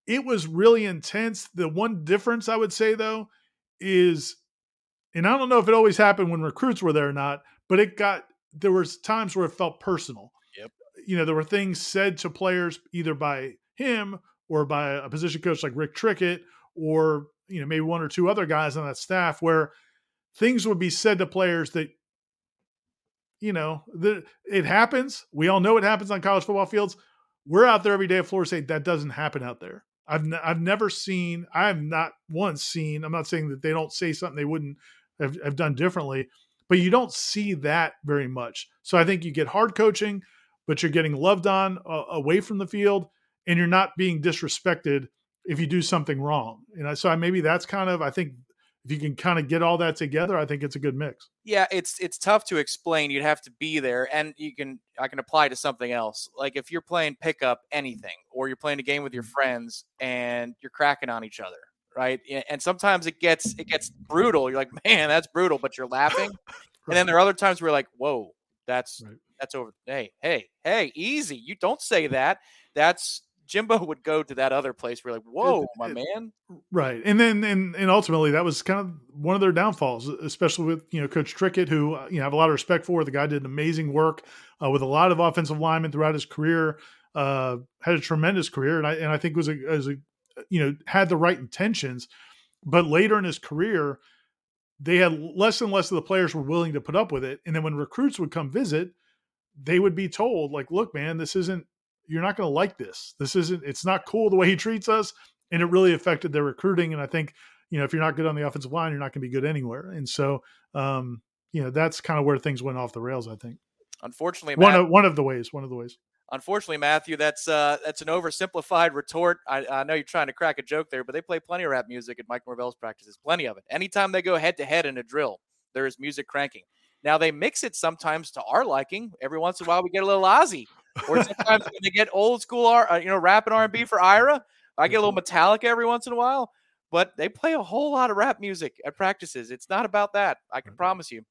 Speaker 2: it was really intense. The one difference I would say though is, and I don't know if it always happened when recruits were there or not, but it got there was times where it felt personal.
Speaker 1: Yep.
Speaker 2: You know, there were things said to players either by him or by a position coach like Rick Trickett or you know maybe one or two other guys on that staff where things would be said to players that you know, the, it happens. We all know it happens on college football fields. We're out there every day at Florida State. That doesn't happen out there. I've n- I've never seen. I have not once seen. I'm not saying that they don't say something they wouldn't have, have done differently, but you don't see that very much. So I think you get hard coaching, but you're getting loved on uh, away from the field, and you're not being disrespected if you do something wrong. And I, so I, maybe that's kind of I think if you can kind of get all that together, I think it's a good mix.
Speaker 1: Yeah, it's it's tough to explain. You'd have to be there, and you can I can apply to something else. Like if you're playing pickup anything, or you're playing a game with your
Speaker 2: Mm-hmm.
Speaker 1: friends and you're cracking on each other, right? And sometimes it gets it gets brutal. You're like, man, that's brutal, but you're laughing. And then there are other times where you're like, whoa, that's
Speaker 2: Right.
Speaker 1: that's over. Hey, hey, hey, easy. You don't say that. That's Jimbo would go to that other place where you're like, whoa, my
Speaker 2: it-
Speaker 1: man.
Speaker 2: Right, and then and and ultimately that was kind of one of their downfalls, especially with you know Coach Trickett, who uh, you know I have a lot of respect for. The guy did amazing work uh, with a lot of offensive linemen throughout his career. Uh, had a tremendous career, and I and I think was a as a you know had the right intentions, but later in his career, they had less and less of the players were willing to put up with it, and then when recruits would come visit, they would be told like, "Look, man, this isn't. You're not going to like this. This isn't. It's not cool the way he treats us." and it really affected their recruiting. And I think, you know, if you're not good on the offensive line, you're not going to be good anywhere. And so, um, you know, that's kind of where things went off the rails. I think
Speaker 1: Unfortunately,
Speaker 2: one
Speaker 1: Matt-
Speaker 2: of one of the ways, one of the ways.
Speaker 1: Unfortunately, Matthew, that's uh, that's an oversimplified retort. I, I know you're trying to crack a joke there, but they play plenty of rap music at Mike Norvell's practices. Plenty of it. Anytime they go head to head in a drill, there is music cranking. Now they mix it sometimes to our liking. Every once in a while, we get a little Ozzy, or sometimes when they get old school, R, uh, you know, rap and R and B for Ira. I get a little Metallica every once in a while, but they play a whole lot of rap music at practices. It's not about that. I can promise you.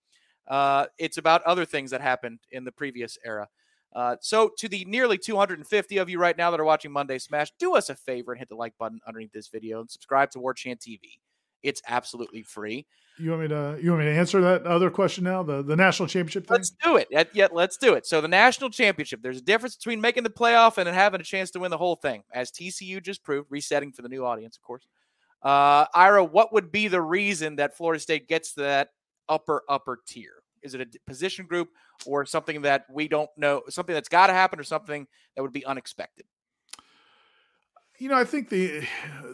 Speaker 1: Uh, it's about other things that happened in the previous era. Uh, so, to the nearly 250 of you right now that are watching Monday Smash, do us a favor and hit the like button underneath this video and subscribe to War Chant TV. It's absolutely free.
Speaker 2: You want me to you want me to answer that other question now? The the national championship thing.
Speaker 1: Let's do it. Yet, yet, let's do it. So, the national championship, there's a difference between making the playoff and having a chance to win the whole thing, as TCU just proved, resetting for the new audience, of course. Uh, Ira, what would be the reason that Florida State gets to that upper, upper tier? Is it a position group or something that we don't know, something that's got to happen or something that would be unexpected?
Speaker 2: you know, I think the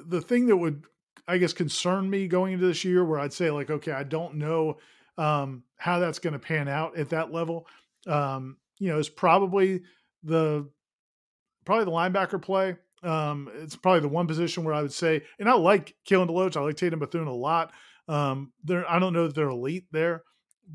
Speaker 2: the thing that would I guess concern me going into this year, where I'd say like, okay, I don't know um, how that's going to pan out at that level. Um, you know, is probably the probably the linebacker play. Um, it's probably the one position where I would say, and I like Kalen DeLoach, I like Tatum Bethune a lot. Um, they're I don't know that they're elite there,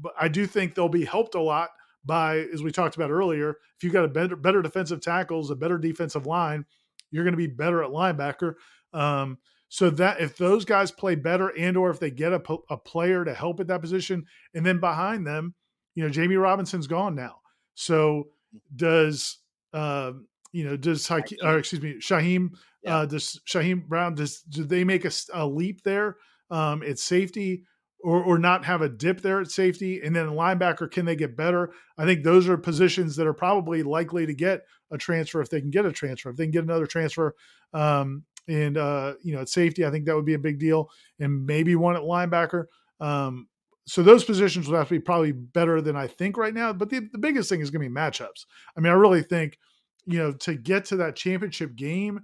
Speaker 2: but I do think they'll be helped a lot by, as we talked about earlier, if you've got a better better defensive tackles, a better defensive line, you're going to be better at linebacker. Um, so that if those guys play better and or if they get a, a player to help at that position, and then behind them, you know, Jamie Robinson's gone now. So does um, you know does Hakeem, or excuse me Shyheim
Speaker 1: Yeah.
Speaker 2: uh, does Shyheim Brown does do they make a leap there um, at safety or or not have a dip there at safety and then linebacker can they get better? I think those are positions that are probably likely to get a transfer if they can get a transfer if they can get another transfer um, and uh, you know at safety I think that would be a big deal and maybe one at linebacker. Um, so those positions will have to be probably better than I think right now. But the, the biggest thing is going to be matchups. I mean, I really think, you know, to get to that championship game,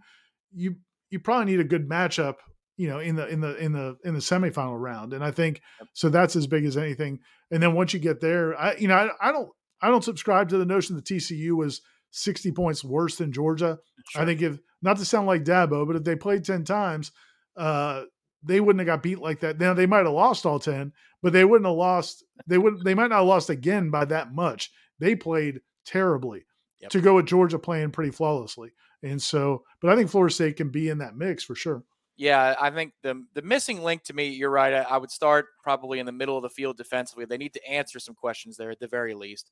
Speaker 2: you you probably need a good matchup, you know, in the in the in the in the semifinal round. And I think so that's as big as anything. And then once you get there, I you know, I, I don't I don't subscribe to the notion that TCU was 60 points worse than Georgia. I think if not to sound like Dabo, but if they played 10 times, uh, they wouldn't have got beat like that. Now they might have lost all 10, but they wouldn't have lost. They would. They might not have lost again by that much. They played terribly
Speaker 1: Yep.
Speaker 2: to go with Georgia playing pretty flawlessly. And so, but I think Florida State can be in that mix for sure.
Speaker 1: Yeah, I think the the missing link to me, you're right. I, I would start probably in the middle of the field defensively. They need to answer some questions there at the very least,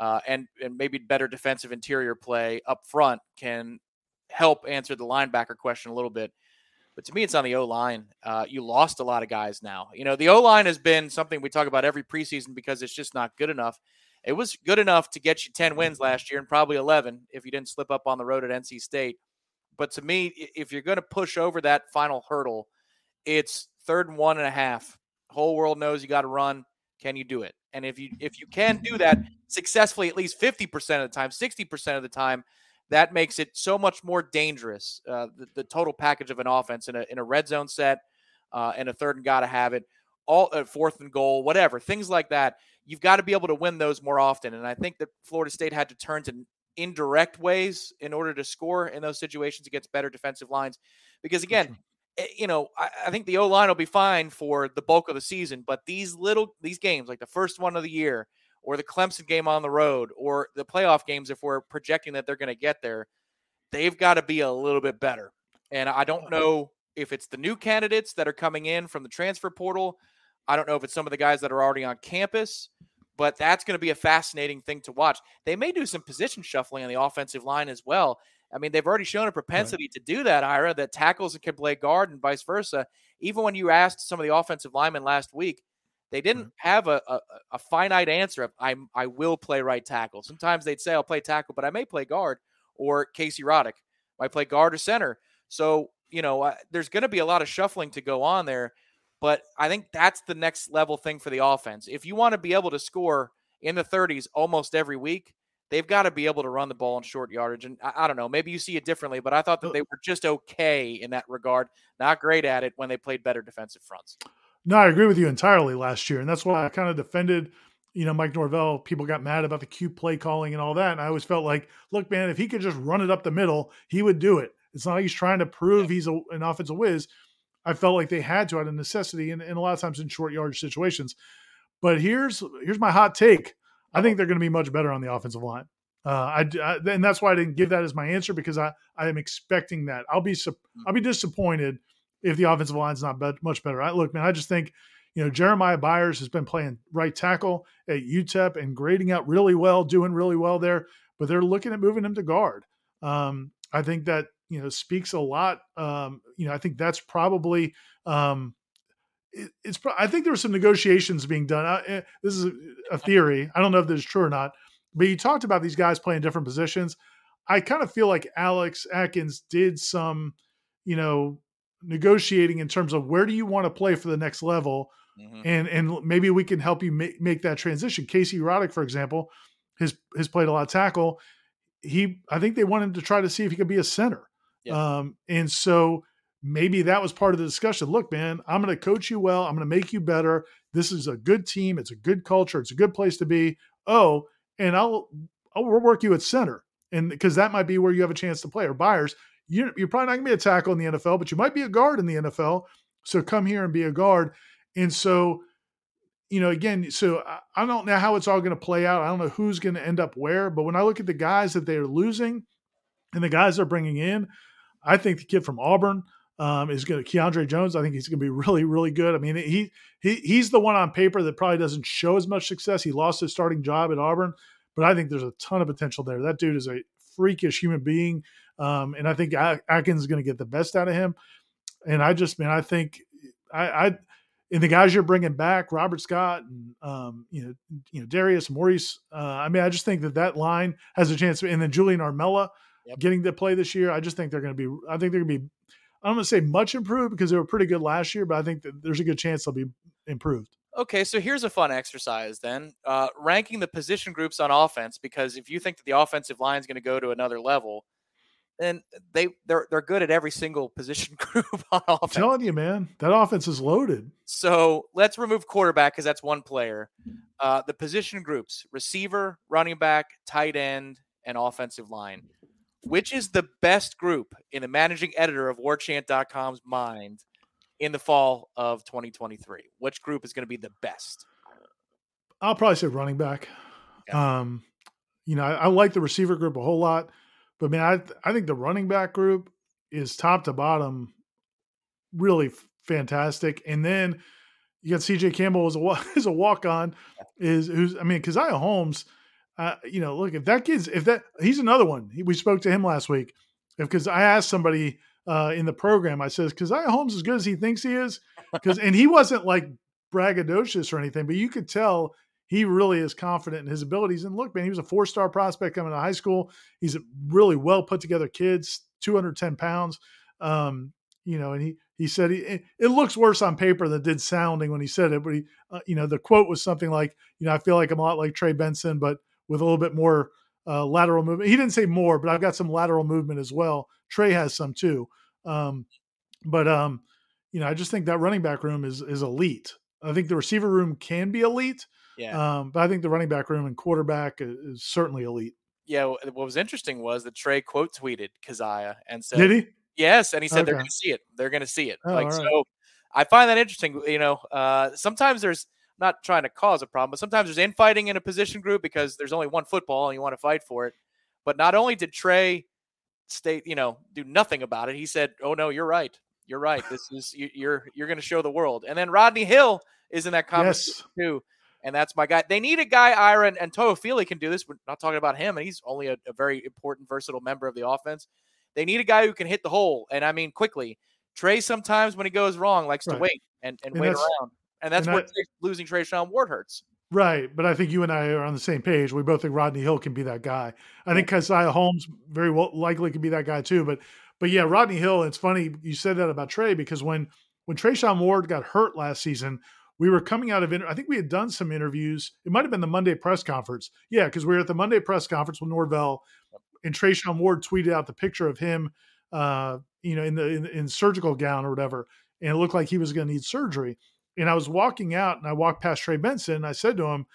Speaker 1: uh, and and maybe better defensive interior play up front can help answer the linebacker question a little bit. But to me, it's on the O line. Uh, you lost a lot of guys now. You know, the O line has been something we talk about every preseason because it's just not good enough. It was good enough to get you 10 wins last year and probably 11 if you didn't slip up on the road at NC State. But to me, if you're going to push over that final hurdle, it's third and one and a half. Whole world knows you got to run. Can you do it? And if you if you can do that successfully at least 50% of the time, 60% of the time, that makes it so much more dangerous. Uh, the, the, total package of an offense in a in a red zone set, uh, and a third and got to have it, all uh, fourth and goal, whatever things like that. You've got to be able to win those more often. And I think that Florida State had to turn to indirect ways in order to score in those situations against better defensive lines. Because again, Eh, you know, I, I think the O line will be fine for the bulk of the season, but these little these games, like the first one of the year, or the Clemson game on the road, or the playoff games, if we're projecting that they're going to get there, they've got to be a little bit better. And I don't know if it's the new candidates that are coming in from the transfer portal. I don't know if it's some of the guys that are already on campus but that's going to be a fascinating thing to watch. They may do some position shuffling on the offensive line as well. I mean, they've already shown a propensity right. to do that, Ira, that tackles and can play guard and vice versa. Even when you asked some of the offensive linemen last week, they didn't have a, a, a finite answer of I I will play right tackle. Sometimes they'd say I'll play tackle, but I may play guard. Or Casey Roddick might play guard or center. So you know, uh, there's going to be a lot of shuffling to go on there. But I think that's the next level thing for the offense. If you want to be able to score in the 30s almost every week, they've got to be able to run the ball in short yardage. And I, I, don't know, maybe you see it differently, but I thought that uh they were just okay in that regard, not great at it when they played better defensive fronts.
Speaker 2: No, I agree with you entirely last year. And that's why I kind of defended, you know, Mike Norvell. People got mad about the cute play calling and all that. And I always felt like, look, man, if he could just run it up the middle, he would do it. It's not like he's trying to prove yeah. he's a, an offensive whiz. I felt like they had to out of necessity, and, and a lot of times in short yardage situations. But here's here's my hot take. I think they're going to be much better on the offensive line. Uh, I, I, and that's why I didn't give that as my answer because I I am expecting that. I'll be I'll be disappointed if the offensive line's not be- much better. I look, man, I just think you know Jeremiah Byers has been playing right tackle at UTEP and grading out really well, doing really well there. But they're looking at moving him to guard. Um, I think that you know speaks a lot. Um, you know, I think that's probably um, it, it's. I think there were some negotiations being done. I, eh, this is a, a theory. I don't know if this is true or not. But you talked about these guys playing different positions. I kind of feel like Alex Atkins did some, you know, negotiating in terms of where do you want to play for the next level, mm-hmm. and and maybe we can help you make, make that transition. Casey Roddick, for example, has has played a lot of tackle. He, I think they wanted to try to see if he could be a center. Yeah. Um, and so maybe that was part of the discussion. Look, man, I'm going to coach you well. I'm going to make you better. This is a good team. It's a good culture. It's a good place to be. Oh, and I'll I'll work you at center, and because that might be where you have a chance to play. Or Byers, you're, you're probably not going to be a tackle in the NFL, but you might be a guard in the NFL. So come here and be a guard. And so, you know, again, so I don't know how it's all going to play out. I don't know who's going to end up where, but when I look at the guys that they're losing and the guys they're bringing in, I think the kid from Auburn um, is going to Keiondre Jones. I think he's going to be really, really good. I mean, he he he's the one on paper that probably doesn't show as much success. He lost his starting job at Auburn, but I think there's a ton of potential there. That dude is a freakish human being, um, and I think Atkins is going to get the best out of him. And I just, man, I think I, I and the guys you're bringing back, Robert Scott and um, you know, you know Darius Maurice. Uh, I mean, I just think that that line has a chance. And then Julian Armella yep. getting to play this year. I just think they're going to be. I think they're going to be. I'm going to say much improved because they were pretty good last year, but I think that there's a good chance they'll be improved.
Speaker 1: Okay, so here's a fun exercise then. Uh, ranking the position groups on offense, because if you think that the offensive line is going to go to another level, then they they're they're good at every single position group on offense.
Speaker 2: I'm telling you, man, that offense is loaded.
Speaker 1: So let's remove quarterback because that's one player. Uh, the position groups: receiver, running back, tight end, and offensive line which is the best group in the managing editor of warchant.com's mind in the fall of 2023? Which group is going to be the best?
Speaker 2: I'll probably say running back. Yeah. Um, you know, I, I, like the receiver group a whole lot, but man, I I think the running back group is top to bottom really f- fantastic. And then you got CJ Campbell as a as a walk on, is who's I mean, Caziah Holmes uh, you know, look if that kid's if that he's another one. He, we spoke to him last week because I asked somebody uh, in the program. I says, "Caziah Holmes as good as he thinks he is," because and he wasn't like braggadocious or anything, but you could tell he really is confident in his abilities. And look, man, he was a four star prospect coming to high school. He's a really well put together kid, 210 pounds. Um, you know, and he He said he, it, it looks worse on paper than it did sounding when he said it. But he, uh, you know, the quote was something like, you know, I feel like I'm a lot like Trey Benson, but with a little bit more uh, lateral movement. He didn't say more, but I've got some lateral movement as well. Trey has some too. Um, but um, you know, I just think that running back room is is elite. I think the receiver room can be elite.
Speaker 1: Yeah.
Speaker 2: Um, but I think the running back room and quarterback is, is certainly elite.
Speaker 1: Yeah. What was interesting was that Trey quote tweeted Caziah and said,
Speaker 2: Did he?
Speaker 1: Yes, and he said they're going to see it. They're going to see it.
Speaker 2: Oh,
Speaker 1: like
Speaker 2: right.
Speaker 1: so, I find that interesting. You know, uh, sometimes there's not trying to cause a problem, but sometimes there's infighting in a position group because there's only one football and you want to fight for it. But not only did Trey state, you know, do nothing about it, he said, "Oh no, you're right. You're right. This is you, you're you're going to show the world." And then Rodney Hill is in that conversation
Speaker 2: Yes.
Speaker 1: too. And that's my guy. They need a guy, Ira, and, and Toafili can do this. We're not talking about him, and he's only a, a very important, versatile member of the offense. They need a guy who can hit the hole, and I mean quickly. Trey sometimes when he goes wrong likes to wait and, and,
Speaker 2: And
Speaker 1: wait around, and that's
Speaker 2: and
Speaker 1: where
Speaker 2: that-
Speaker 1: Trey- losing Treshaun Ward hurts.
Speaker 2: Right, but I think you and I are on the same page. We both think Rodney Hill can be that guy. I think Caziah Holmes very well likely could be that guy too. But but yeah, Rodney Hill. It's funny you said that about Trey because when when Treshaun Ward got hurt last season, we were coming out of. Inter- I think we had done some interviews. It might have been the Monday press conference. Yeah, because we were at the Monday press conference with Norvell, and Treshaun Ward tweeted out the picture of him, uh, you know, in the in, in surgical gown or whatever, and it looked like he was going to need surgery. And I was walking out, and I walked past Trey Benson, and I said to him,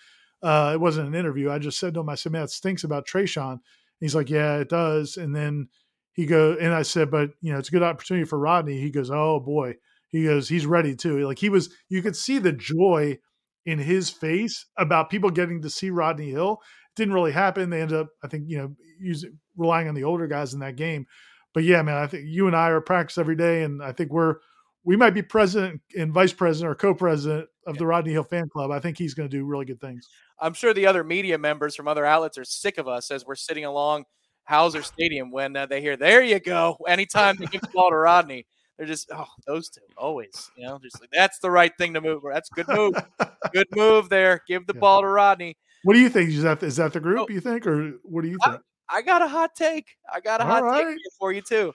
Speaker 2: uh, it wasn't an interview. I just said to him, I said, man, it stinks about Treshaun. He's like, yeah, it does. And then he go, and I said, but you know, it's a good opportunity for Rodney. He goes, oh boy. He goes, he's ready too. Like he was, you could see the joy in his face about people getting to see Rodney Hill. It didn't really happen. They ended up, I think, you know, using relying on the older guys in that game. But yeah, man, I think you and I are practice every day, and I think we're we might be president and vice president or co-president of the Rodney Hill fan club. I think he's going to do really good things.
Speaker 1: I'm sure the other media members from other outlets are sick of us as we're sitting along Howser Stadium when uh, they hear, "There you go." Anytime they give the ball to Rodney, they're just, "Oh, those two always." You know, just like, that's the right thing to move. That's a good move. good move there. Give the
Speaker 2: Yeah.
Speaker 1: ball to Rodney.
Speaker 2: What do you think? Is that is that the group
Speaker 1: Oh.
Speaker 2: you think, or what do you think?
Speaker 1: I got a hot take. I got a
Speaker 2: All
Speaker 1: hot
Speaker 2: right.
Speaker 1: take for you too.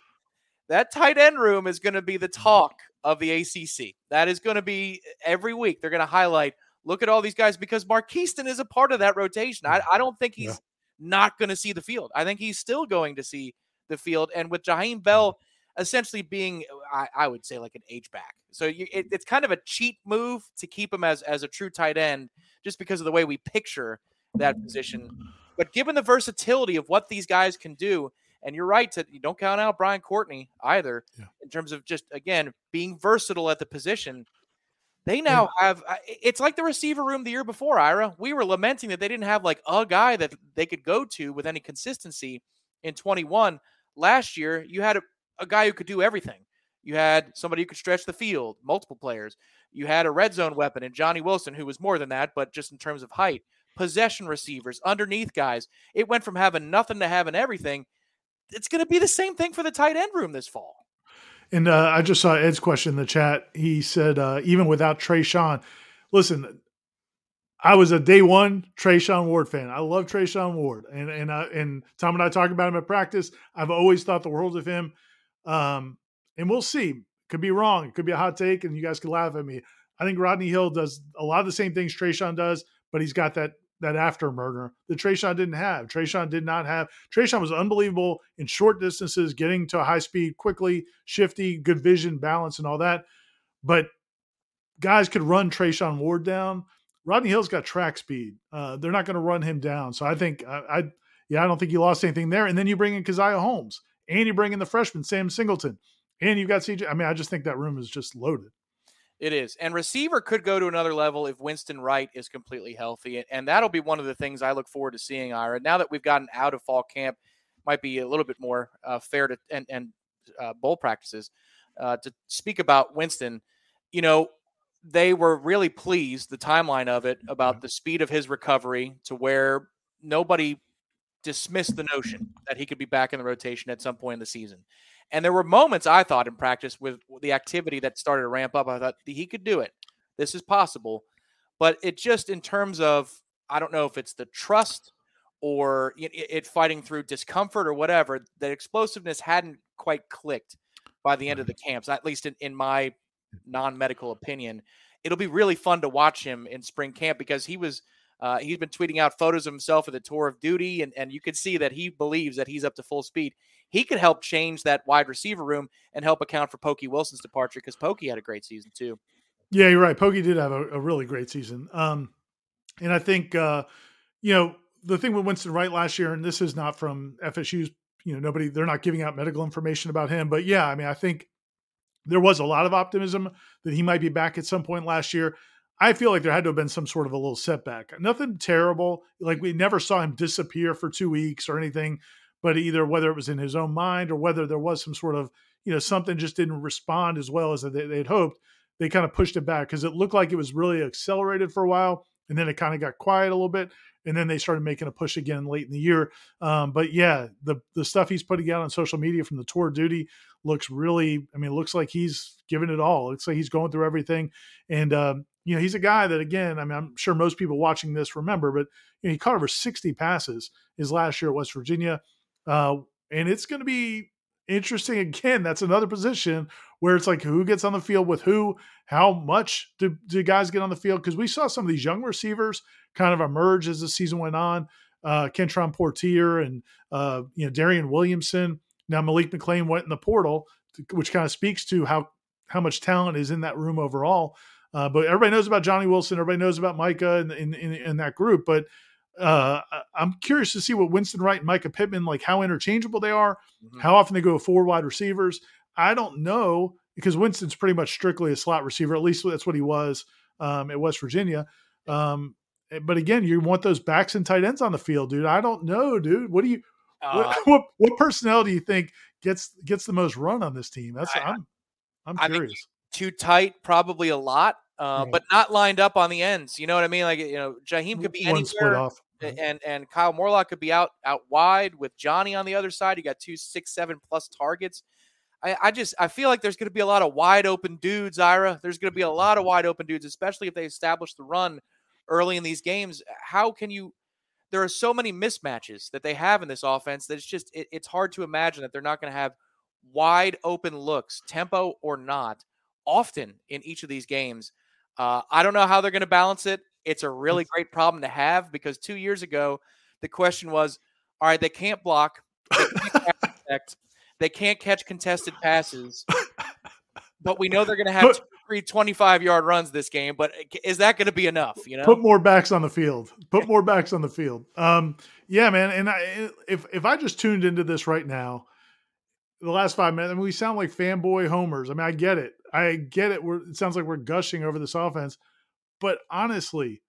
Speaker 1: That tight end room is going to be the talk of the ACC. That is going to be eh, every week. They're going to highlight. Look at all these guys because Markeston is a part of that rotation. I, I don't think he's
Speaker 2: Yeah.
Speaker 1: not going to see the field. I think he's still going to see the field. And with Jaheim Bell essentially being, I, I would say, like an H back. So you, it, it's kind of a cheat move to keep him as as a true tight end, just because of the way we picture that position. But given the versatility of what these guys can do, and you're right to you don't count out Brian Courtney either
Speaker 2: Yeah.
Speaker 1: in terms of just again being versatile at the position. They now have it's like the receiver room the year before, Ira. We were lamenting that they didn't have like a guy that they could go to with any consistency in 21. Last year, you had a, a guy who could do everything. You had somebody who could stretch the field, multiple players. You had a red zone weapon and Johnny Wilson, who was more than that, but just in terms of height. Possession receivers, underneath guys. It went from having nothing to having everything. It's going to be the same thing for the tight end room this fall.
Speaker 2: And uh, I just saw Ed's question in the chat. He said, uh, even without Treshaun, listen, I was a day one Treshaun Ward fan. I love Treshaun Ward, and and and Tom and I talk about him at practice. I've always thought the world of him, um, and we'll see. Could be wrong. It could be a hot take, and you guys could laugh at me. I think Rodney Hill does a lot of the same things Treshaun does, but he's got that that after murder that Treshaun didn't have. Treshaun did not have. Treshaun was unbelievable in short distances, getting to high speed quickly, shifty, good vision, balance, and all that. But guys could run Treshaun Ward down. Rodney Hill's got track speed. Uh, they're not going to run him down. So I think I, I, yeah, I don't think you lost anything there. And then you bring in Caziah Holmes, and you bring in the freshman Sam Singleton, and you've got CJ. I mean, I just think that room is just loaded.
Speaker 1: It is. And receiver could go to another level if Winston Wright is completely healthy. And- that'll be one of the things I look forward to seeing, Ira. Now that we've gotten out of fall camp, might be a little bit more uh, fair to and, and uh, bowl practices uh, to speak about Winston. You know, they were really pleased, the timeline of it, about the speed of his recovery to where nobody dismissed the notion that he could be back in the rotation at some point in the season. And there were moments I thought in practice with the activity that started to ramp up. I thought he could do it. This is possible. But it just, in terms of, I don't know if it's the trust or it, it fighting through discomfort or whatever, that explosiveness hadn't quite clicked by the end of the camps, at least in, in my non medical opinion. It'll be really fun to watch him in spring camp because he was uh, he's been tweeting out photos of himself at the tour of duty, and, and you can see that he believes that he's up to full speed. He could help change that wide receiver room and help account for Pokey Wilson's departure because Pokey had a great season too.
Speaker 2: Yeah, you're right. Pokey did have a, a really great season. Um, and I think, uh, you know, the thing with Winston Wright last year, and this is not from FSU's, you know, nobody, they're not giving out medical information about him. But yeah, I mean, I think there was a lot of optimism that he might be back at some point last year. I feel like there had to have been some sort of a little setback. Nothing terrible. Like we never saw him disappear for two weeks or anything, but either whether it was in his own mind or whether there was some sort of, you know, something just didn't respond as well as they, they'd hoped, they kind of pushed it back because it looked like it was really accelerated for a while. And then it kind of got quiet a little bit. And then they started making a push again late in the year. Um, but yeah, the the stuff he's putting out on social media from the tour duty looks really, I mean, it looks like he's giving it all. It looks like he's going through everything. And um, you know, he's a guy that again, I mean, I'm sure most people watching this remember, but you know, he caught over 60 passes his last year at West Virginia. Uh, and it's going to be interesting again. That's another position where it's like who gets on the field with who, how much do, do guys get on the field? Because we saw some of these young receivers kind of emerge as the season went on. Uh, Kentron Poitier and uh, you know Darion Williamson. Now Malik McLean went in the portal, which kind of speaks to how how much talent is in that room overall. Uh, but everybody knows about Johnny Wilson. Everybody knows about Mycah in, in, in, in that group. But uh, I'm curious to see what Winston Wright and Mycah Pittman, like how interchangeable they are, mm-hmm. how often they go four wide receivers. I don't know because Winston's pretty much strictly a slot receiver. At least that's what he was um, at West Virginia. Um, eh, but again, you want those backs and tight ends on the field, dude. I don't know, dude. What do you? Uh, what, what, what personnel do you think gets gets the most run on this team? That's I, I'm I'm
Speaker 1: I
Speaker 2: curious.
Speaker 1: too tight, probably a lot uh, but not lined up on the ends. You know what I mean? Like you know, Jaheim could be One anywhere, off. and and Kyle Morlock could be out out wide with Johnny on the other side. You got two six seven plus targets. I, I just I feel like there's going to be a lot of wide open dudes, Ira. There's going to be a lot of wide open dudes, especially if they establish the run early in these games. How can you? There are so many mismatches that they have in this offense that it's just it, it's hard to imagine that they're not going to have wide open looks, tempo or not, often in each of these games. Uh, I don't know how they're going to balance it. It's a really great problem to have because two years ago, the question was all right, they can't block, they can't, protect, they can't catch contested passes, but we know they're going to have two, three 25 yard runs this game. But is that going to be enough? You know,
Speaker 2: put more backs on the field, put more backs on the field. Um, yeah, man. And I, if, if I just tuned into this right now, the last five minutes, I mean, we sound like fanboy homers. I mean, I get it. I get it. We're, it sounds like we're gushing over this offense, but honestly,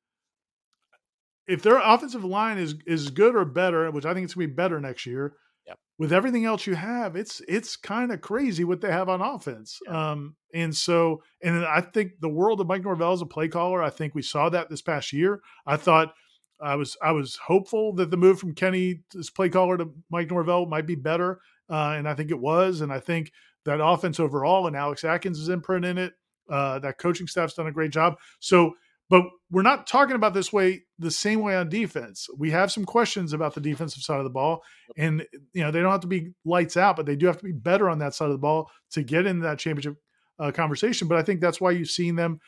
Speaker 2: if their offensive line is is good or better, which I think it's gonna be better next year,
Speaker 1: yep.
Speaker 2: with everything else you have, it's it's kind of crazy what they have on offense. Um, and so, and I think the world of Mike Norvell as a play caller, I think we saw that this past year. I thought I was I was hopeful that the move from Kenny as play caller to Mike Norvell might be better, uh, and I think it was. And I think that offense overall and Alex Atkins is imprint in it. Uh, that coaching staff's done a great job. So, but we're not talking about this way the same way on defense. We have some questions about the defensive side of the ball, and you know they don't have to be lights out, but they do have to be better on that side of the ball to get into that championship uh, conversation. But I think that's why you've seen them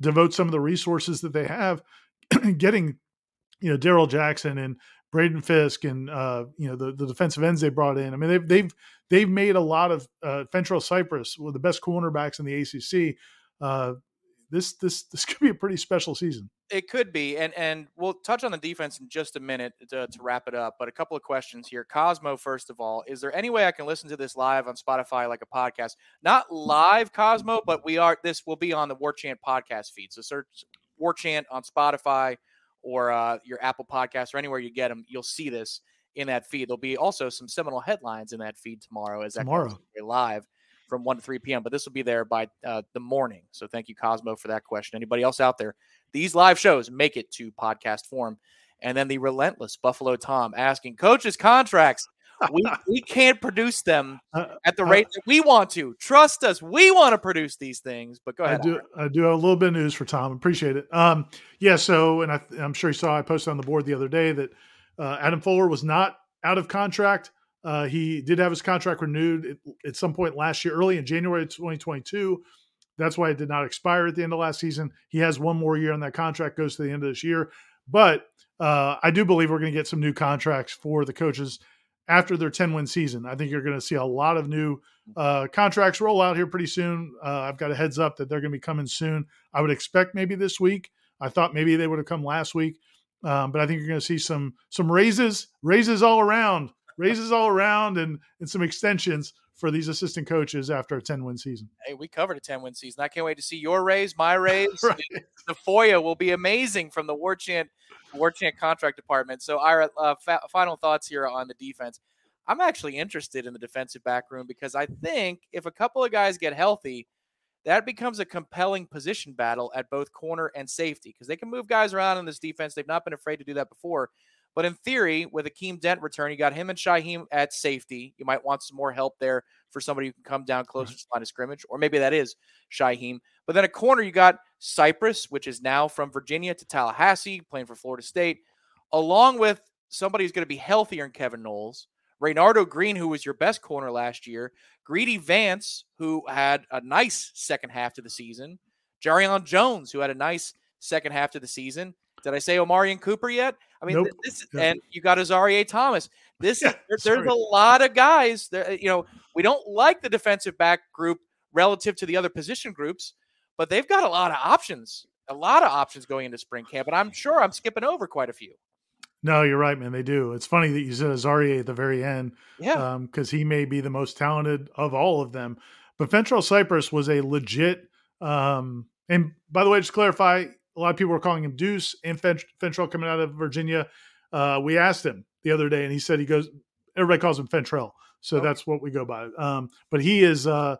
Speaker 2: devote some of the resources that they have, getting you know Darrell Jackson and Braden Fiske and uh, you know the, the defensive ends they brought in. I mean they've they've they've made a lot of uh, Cypress, one of the best cornerbacks in the ACC. Uh, this this this could be a pretty special season.
Speaker 1: It could be, and and we'll touch on the defense in just a minute to, to wrap it up. But a couple of questions here, Cosmo. First of all, is there any way I can listen to this live on Spotify like a podcast? Not live, Cosmo, but we are. This will be on the War Chant podcast feed. So search War Chant on Spotify or uh, your Apple Podcast or anywhere you get them, you'll see this in that feed. There'll be also some Seminole Headlines in that feed tomorrow as tomorrow live from 1 to 3 p.m. But this will be there by uh, the morning. So thank you, Cosmo, for that question. Anybody else out there? These live shows make it to podcast form. And then the relentless Buffalo Tom asking coaches contracts we, we can't produce them uh, at the rate that we want to. Trust us, we want to produce these things. But go ahead.
Speaker 2: I do. I do have a little bit of news for Tom. Appreciate it. Um, yeah. So, and I, am sure you saw I posted on the board the other day that uh, Adam Fuller was not out of contract. Uh, he did have his contract renewed at, at some point last year, early in January 2022. That's why it did not expire at the end of last season. He has one more year on that contract, goes to the end of this year. But uh, I do believe we're going to get some new contracts for the coaches after their 10 win season. I think you're going to see a lot of new uh, contracts roll out here pretty soon. Uh, I've got a heads up that they're going to be coming soon. I would expect maybe this week. I thought maybe they would have come last week, um, but I think you're going to see some some raises, raises all around, raises all around, and and some extensions for these assistant coaches after a 10 win season.
Speaker 1: Hey, we covered a 10 win season. I can't wait to see your raise, my raise.
Speaker 2: Right.
Speaker 1: The FOIA will be amazing from the War Chant War Chant contract department. So, Ira, uh, fa- final thoughts here on the defense. I'm actually interested in the defensive back room because I think if a couple of guys get healthy, that becomes a compelling position battle at both corner and safety because they can move guys around in this defense. They've not been afraid to do that before. But in theory, with Akeem Dent return, you got him and Shyheim at safety. You might want some more help there for somebody who can come down closer to the line of scrimmage, or maybe that is Shyheim. But then a corner, you got Cypress, which is now from Virginia to Tallahassee, playing for Florida State, along with somebody who's going to be healthier in Kevin Knowles. Renardo Green, who was your best corner last year, Greedy Vance, who had a nice second half to the season, Jarrian Jones, who had a nice second half to the season. Did I say Omarion Cooper yet? I mean,
Speaker 2: Nope.
Speaker 1: this and you got Azareye'h Thomas. This
Speaker 2: Yeah,
Speaker 1: there- there's a lot of guys. There, you know, we don't like the defensive back group relative to the other position groups, but they've got a lot of options. A lot of options going into spring camp, and I'm sure I'm skipping over quite a few.
Speaker 2: No, you're right, man. They do. It's funny that you said Azareye'h at the very end.
Speaker 1: Yeah,
Speaker 2: because he may be the most talented of all of them. But Fentrell Cypress was a legit. Um, and by the way, just to clarify, a lot of people were calling him Deuce and Fent- Fentrell coming out of Virginia. Uh, we asked him the other day, and he said he goes. Everybody calls him Fentrell, so
Speaker 1: Okay.
Speaker 2: that's what we go by. Um, but he is, uh,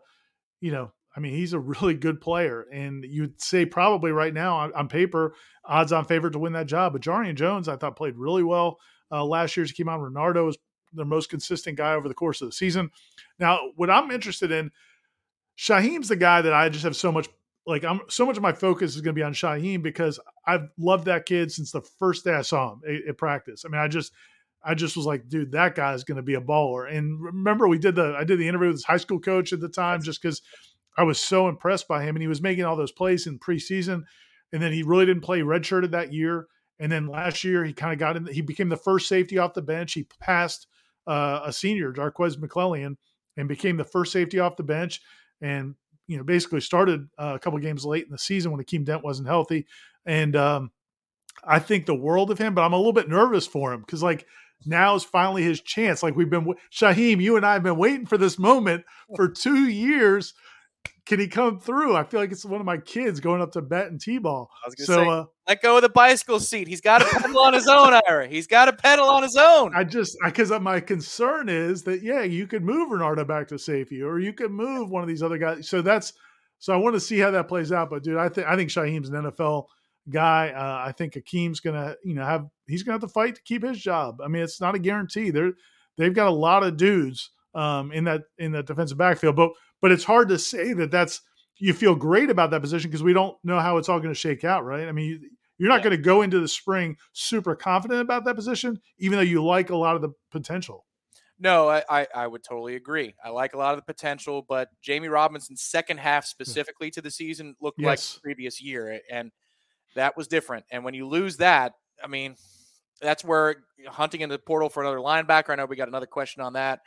Speaker 2: you know, I mean, he's a really good player, and you'd say probably right now on, on paper, odds-on favorite to win that job. But Jarrian Jones, I thought played really well uh, last year's came out. Renardo was their most consistent guy over the course of the season. Now, what I'm interested in, Shyheim's the guy that I just have so much like I'm so much of my focus is going to be on Shyheim because I've loved that kid since the first day I saw him at, at practice. I mean, I just I just was like, dude, that guy's going to be a baller. And remember, we did the I did the interview with his high school coach at the time just because I was so impressed by him, and he was making all those plays in preseason, and then he really didn't play redshirted that year. And then last year, he kind of got in. He became the first safety off the bench. He passed uh, a senior, Jarques McClellan, and became the first safety off the bench. And you know, basically started uh, a couple games late in the season when Akeem Dent wasn't healthy. And um, I think the world of him, but I'm a little bit nervous for him because like now is finally his chance. Like we've been, Shyheim, you and I have been waiting for this moment for two years. Can he come through? I feel like it's one of my kids going up to bet and t-ball.
Speaker 1: I was
Speaker 2: So
Speaker 1: say,
Speaker 2: uh,
Speaker 1: let go of the bicycle seat. He's got a pedal on his own, Ira. He's got a pedal on his own.
Speaker 2: I just because my concern is that yeah, you could move Renardo back to safety, or you could move one of these other guys. So that's so I want to see how that plays out. But dude, I think I think Shyheim's an NFL guy. Uh, I think Akeem's gonna you know have he's gonna have to fight to keep his job. I mean, it's not a guarantee. They're they've got a lot of dudes um, in that in that defensive backfield, but but it's hard to say that that's you feel great about that position because we don't know how it's all going to shake out, right? I mean. You, you're not
Speaker 1: Yeah.
Speaker 2: going to go into the spring super confident about that position, even though you like a lot of the potential.
Speaker 1: No, I, I, I would totally agree. I like a lot of the potential, but Jamie Robinson's second half specifically to the season looked like the previous year, and that was different. And when you lose that, I mean, that's where hunting in the portal for another linebacker. I know we got another question on that.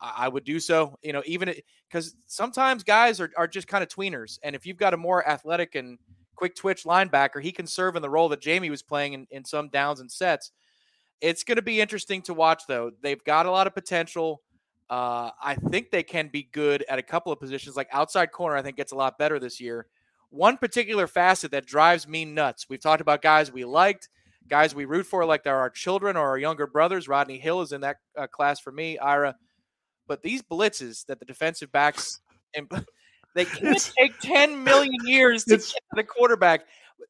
Speaker 1: I, would do so, you know, even because sometimes guys are, are just kind of tweeners, and if you've got a more athletic and quick twitch linebacker, he can serve in the role that Jamie was playing in, in some downs and sets. It's going to be interesting to watch, though. They've got a lot of potential. Uh, I think they can be good at a couple of positions, like outside corner. I think gets a lot better this year. One particular facet that drives me nuts. We've talked about guys we liked, guys we root for, like they're our children or our younger brothers. Rodney Hill is in that uh, class for me, Ira. But these blitzes that the defensive backs, they can't
Speaker 2: It's-
Speaker 1: take ten million years to get to the quarterback.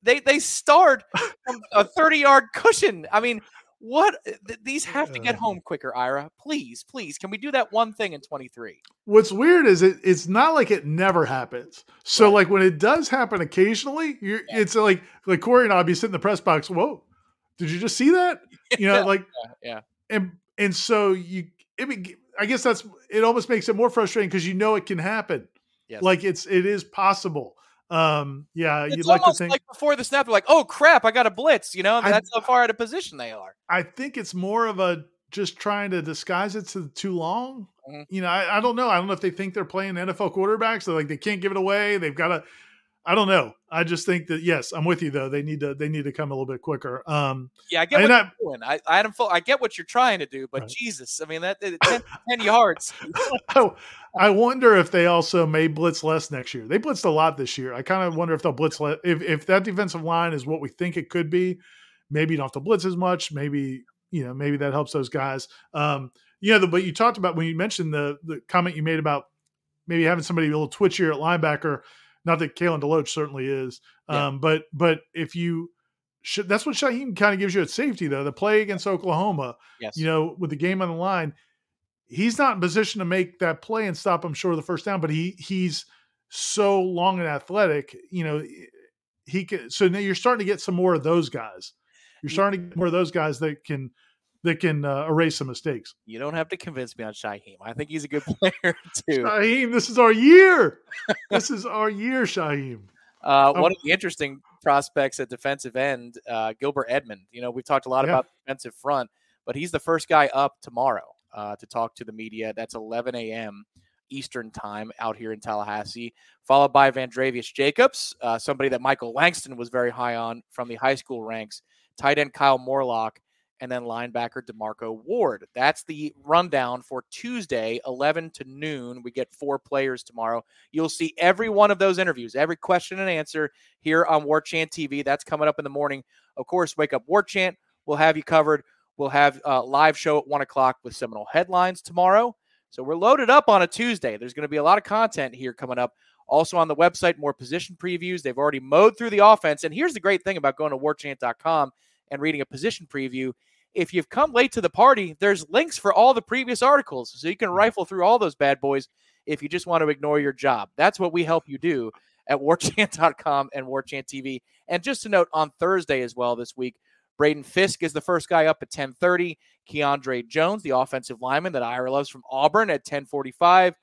Speaker 1: They they start from a thirty yard cushion. I mean, what? Eh, th- These have to get home quicker, Ira. Please, please, can we do that one thing in twenty three?
Speaker 2: What's weird is it it's not like it never happens. So
Speaker 1: Right.
Speaker 2: like when it does happen occasionally, you're it's like like Corey and I'll be sitting in the press box. Whoa, did you just see that? You know, like
Speaker 1: yeah.
Speaker 2: and and so you I mean, I guess that's it. Almost makes it more frustrating because you know it can happen.
Speaker 1: Yes.
Speaker 2: Like it's it is possible. Um, yeah,
Speaker 1: it's
Speaker 2: you'd like to think.
Speaker 1: like before the snap, they're like, "Oh crap, I got a blitz." You know,
Speaker 2: I-
Speaker 1: that's how far out of position they are.
Speaker 2: I think it's more of a just trying to disguise it to too long.
Speaker 1: Mhm.
Speaker 2: You know, I, I don't know. I don't know if they think they're playing NFL quarterbacks. So like they can't give it away. They've got to. I don't know. I just think that yes, I'm with you though. They need to they need to come a little bit quicker. Um,
Speaker 1: Yeah, I get what
Speaker 2: I-
Speaker 1: you're doing. I, Adam, Fo- I get what you're trying to do, but
Speaker 2: Right.
Speaker 1: Jesus, I mean that, that 10, 10 yards.
Speaker 2: I, I wonder if they also may blitz less next year. They blitzed a lot this year. I kind of wonder if they'll blitz less. If if that defensive line is what we think it could be, maybe you don't have to blitz as much. Maybe you know maybe that helps those guys. Um, you know, the, but you talked about when you mentioned the the comment you made about maybe having somebody a little twitchier at linebacker. Not that Kalen Deloach certainly is,
Speaker 1: Yeah.
Speaker 2: um, but but if you should, that's what Shyheim kind of gives you at safety though. The play against Oklahoma,
Speaker 1: Yes.
Speaker 2: you know, with the game on the line, he's not in position to make that play and stop him short of the first down, but he he's so long and athletic, you know, he can so now you're starting to get some more of those guys. You're starting to get more of those guys that can that can uh, erase some mistakes.
Speaker 1: You don't have to convince me on Shyheim. I think he's a good player too.
Speaker 2: Shyheim, this is our year. this is our year, Shyheim.
Speaker 1: Uh,
Speaker 2: Oh.
Speaker 1: one of the interesting prospects at defensive end, uh, Gilber Edmond. You know, we've talked a lot
Speaker 2: Yeah.
Speaker 1: about defensive front, but he's the first guy up tomorrow uh, to talk to the media. That's 11 a.m. Eastern time out here in Tallahassee, followed by Vandrevius Jacobs, uh, somebody that Michael Langston was very high on from the high school ranks, tight end Kyle Morlock, and then linebacker DeMarco Ward. That's the rundown for Tuesday, 11 to noon. We get four players tomorrow. You'll see every one of those interviews, every question and answer here on War Chant TV. That's coming up in the morning. Of course, Wake Up War Chant. We'll have you covered. We'll have a live show at one o'clock with Seminole headlines tomorrow. So we're loaded up on a Tuesday. There's going to be a lot of content here coming up. Also on the website, more position previews. They've already mowed through the offense. And here's the great thing about going to warchant.com and reading a position preview. If you've come late to the party, there's links for all the previous articles. So you can hmm. rifle through all those bad boys if you just want to ignore your job. That's what we help you do at warchant.com and warchant TV. And just to note, on Thursday as well this week, Braden Fiske is the first guy up at 1030. Keiondre Jones, the offensive lineman that Ira loves from Auburn at 1045.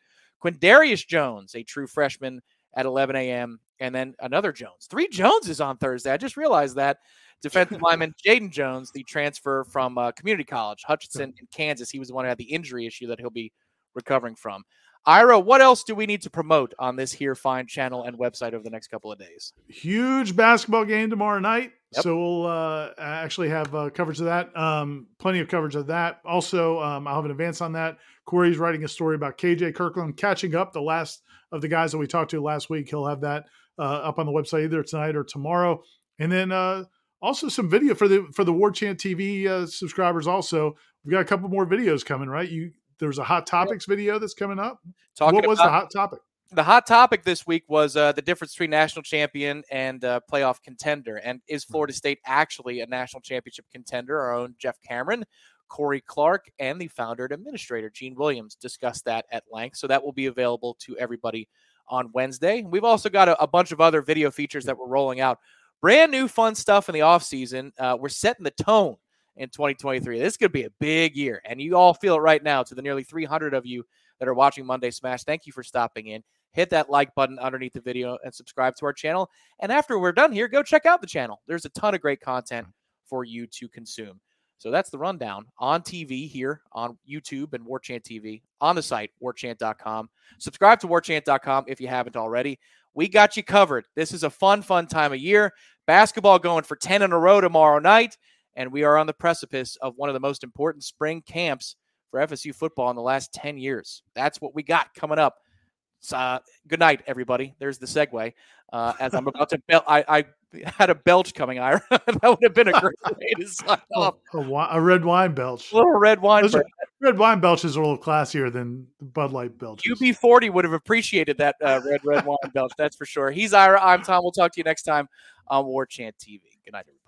Speaker 1: Quindarius Jones, a true freshman at 11 a.m. And then another Jones. Three Joneses on Thursday. I just realized that. Defensive lineman Jaden Jones, the transfer from uh, community college, Hutchinson in Kansas. He was the one who had the injury issue that he'll be recovering from. Ira, what else do we need to promote on this here fine channel and website over the next couple of days?
Speaker 2: Huge basketball game tomorrow night.
Speaker 1: Yep.
Speaker 2: So we'll uh, actually have uh, coverage of that. Um, plenty of coverage of that. Also, um, I'll have an advance on that. Corey's writing a story about KJ Kirkland catching up the last of the guys that we talked to last week. He'll have that up on the website either tonight or tomorrow. And then uh, also some video for the for the War Chant TV uh, subscribers. Also, we've got a couple more videos coming. Right? You there's a hot topics video that's coming up.
Speaker 1: Talking
Speaker 2: what was the hot topic?
Speaker 1: the hot topic this week was uh, the difference between national champion and uh, playoff contender. And is Florida State actually a national championship contender? Our own Jeff Cameron, Corey Clark, and the founder and administrator, Gene Williams, discussed that at length. So that will be available to everybody on Wednesday. We've also got a, a bunch of other video features that we're rolling out. Brand new fun stuff in the offseason. Uh, we're setting the tone in 2023. This could be a big year, and you all feel it right now to the nearly 300 of you that are watching Monday Smash. Thank you for stopping in. Hit that like button underneath the video and subscribe to our channel. And after we're done here, go check out the channel. There's a ton of great content for you to consume. So that's the rundown on TV here on YouTube and Warchant TV on the site, warchant.com. Subscribe to warchant.com if you haven't already. We got you covered. This is a fun, fun time of year. Basketball going for 10 in a row tomorrow night. And we are on the precipice of one of the most important spring camps for FSU football in the last 10 years. That's what we got coming up. So, uh, good night, everybody. There's the segue. Uh, as I'm about to bel I, I had a belch coming, Ira. that would have been a great way to sign off.
Speaker 2: A, a red wine belch.
Speaker 1: A little red wine.
Speaker 2: Are- Red wine belches are a little classier than Bud Light belches.
Speaker 1: UB40 would have appreciated that uh, red, red wine belch. That's for sure. He's Ira. I'm Tom. We'll talk to you next time on War Chant TV. Good night, everybody.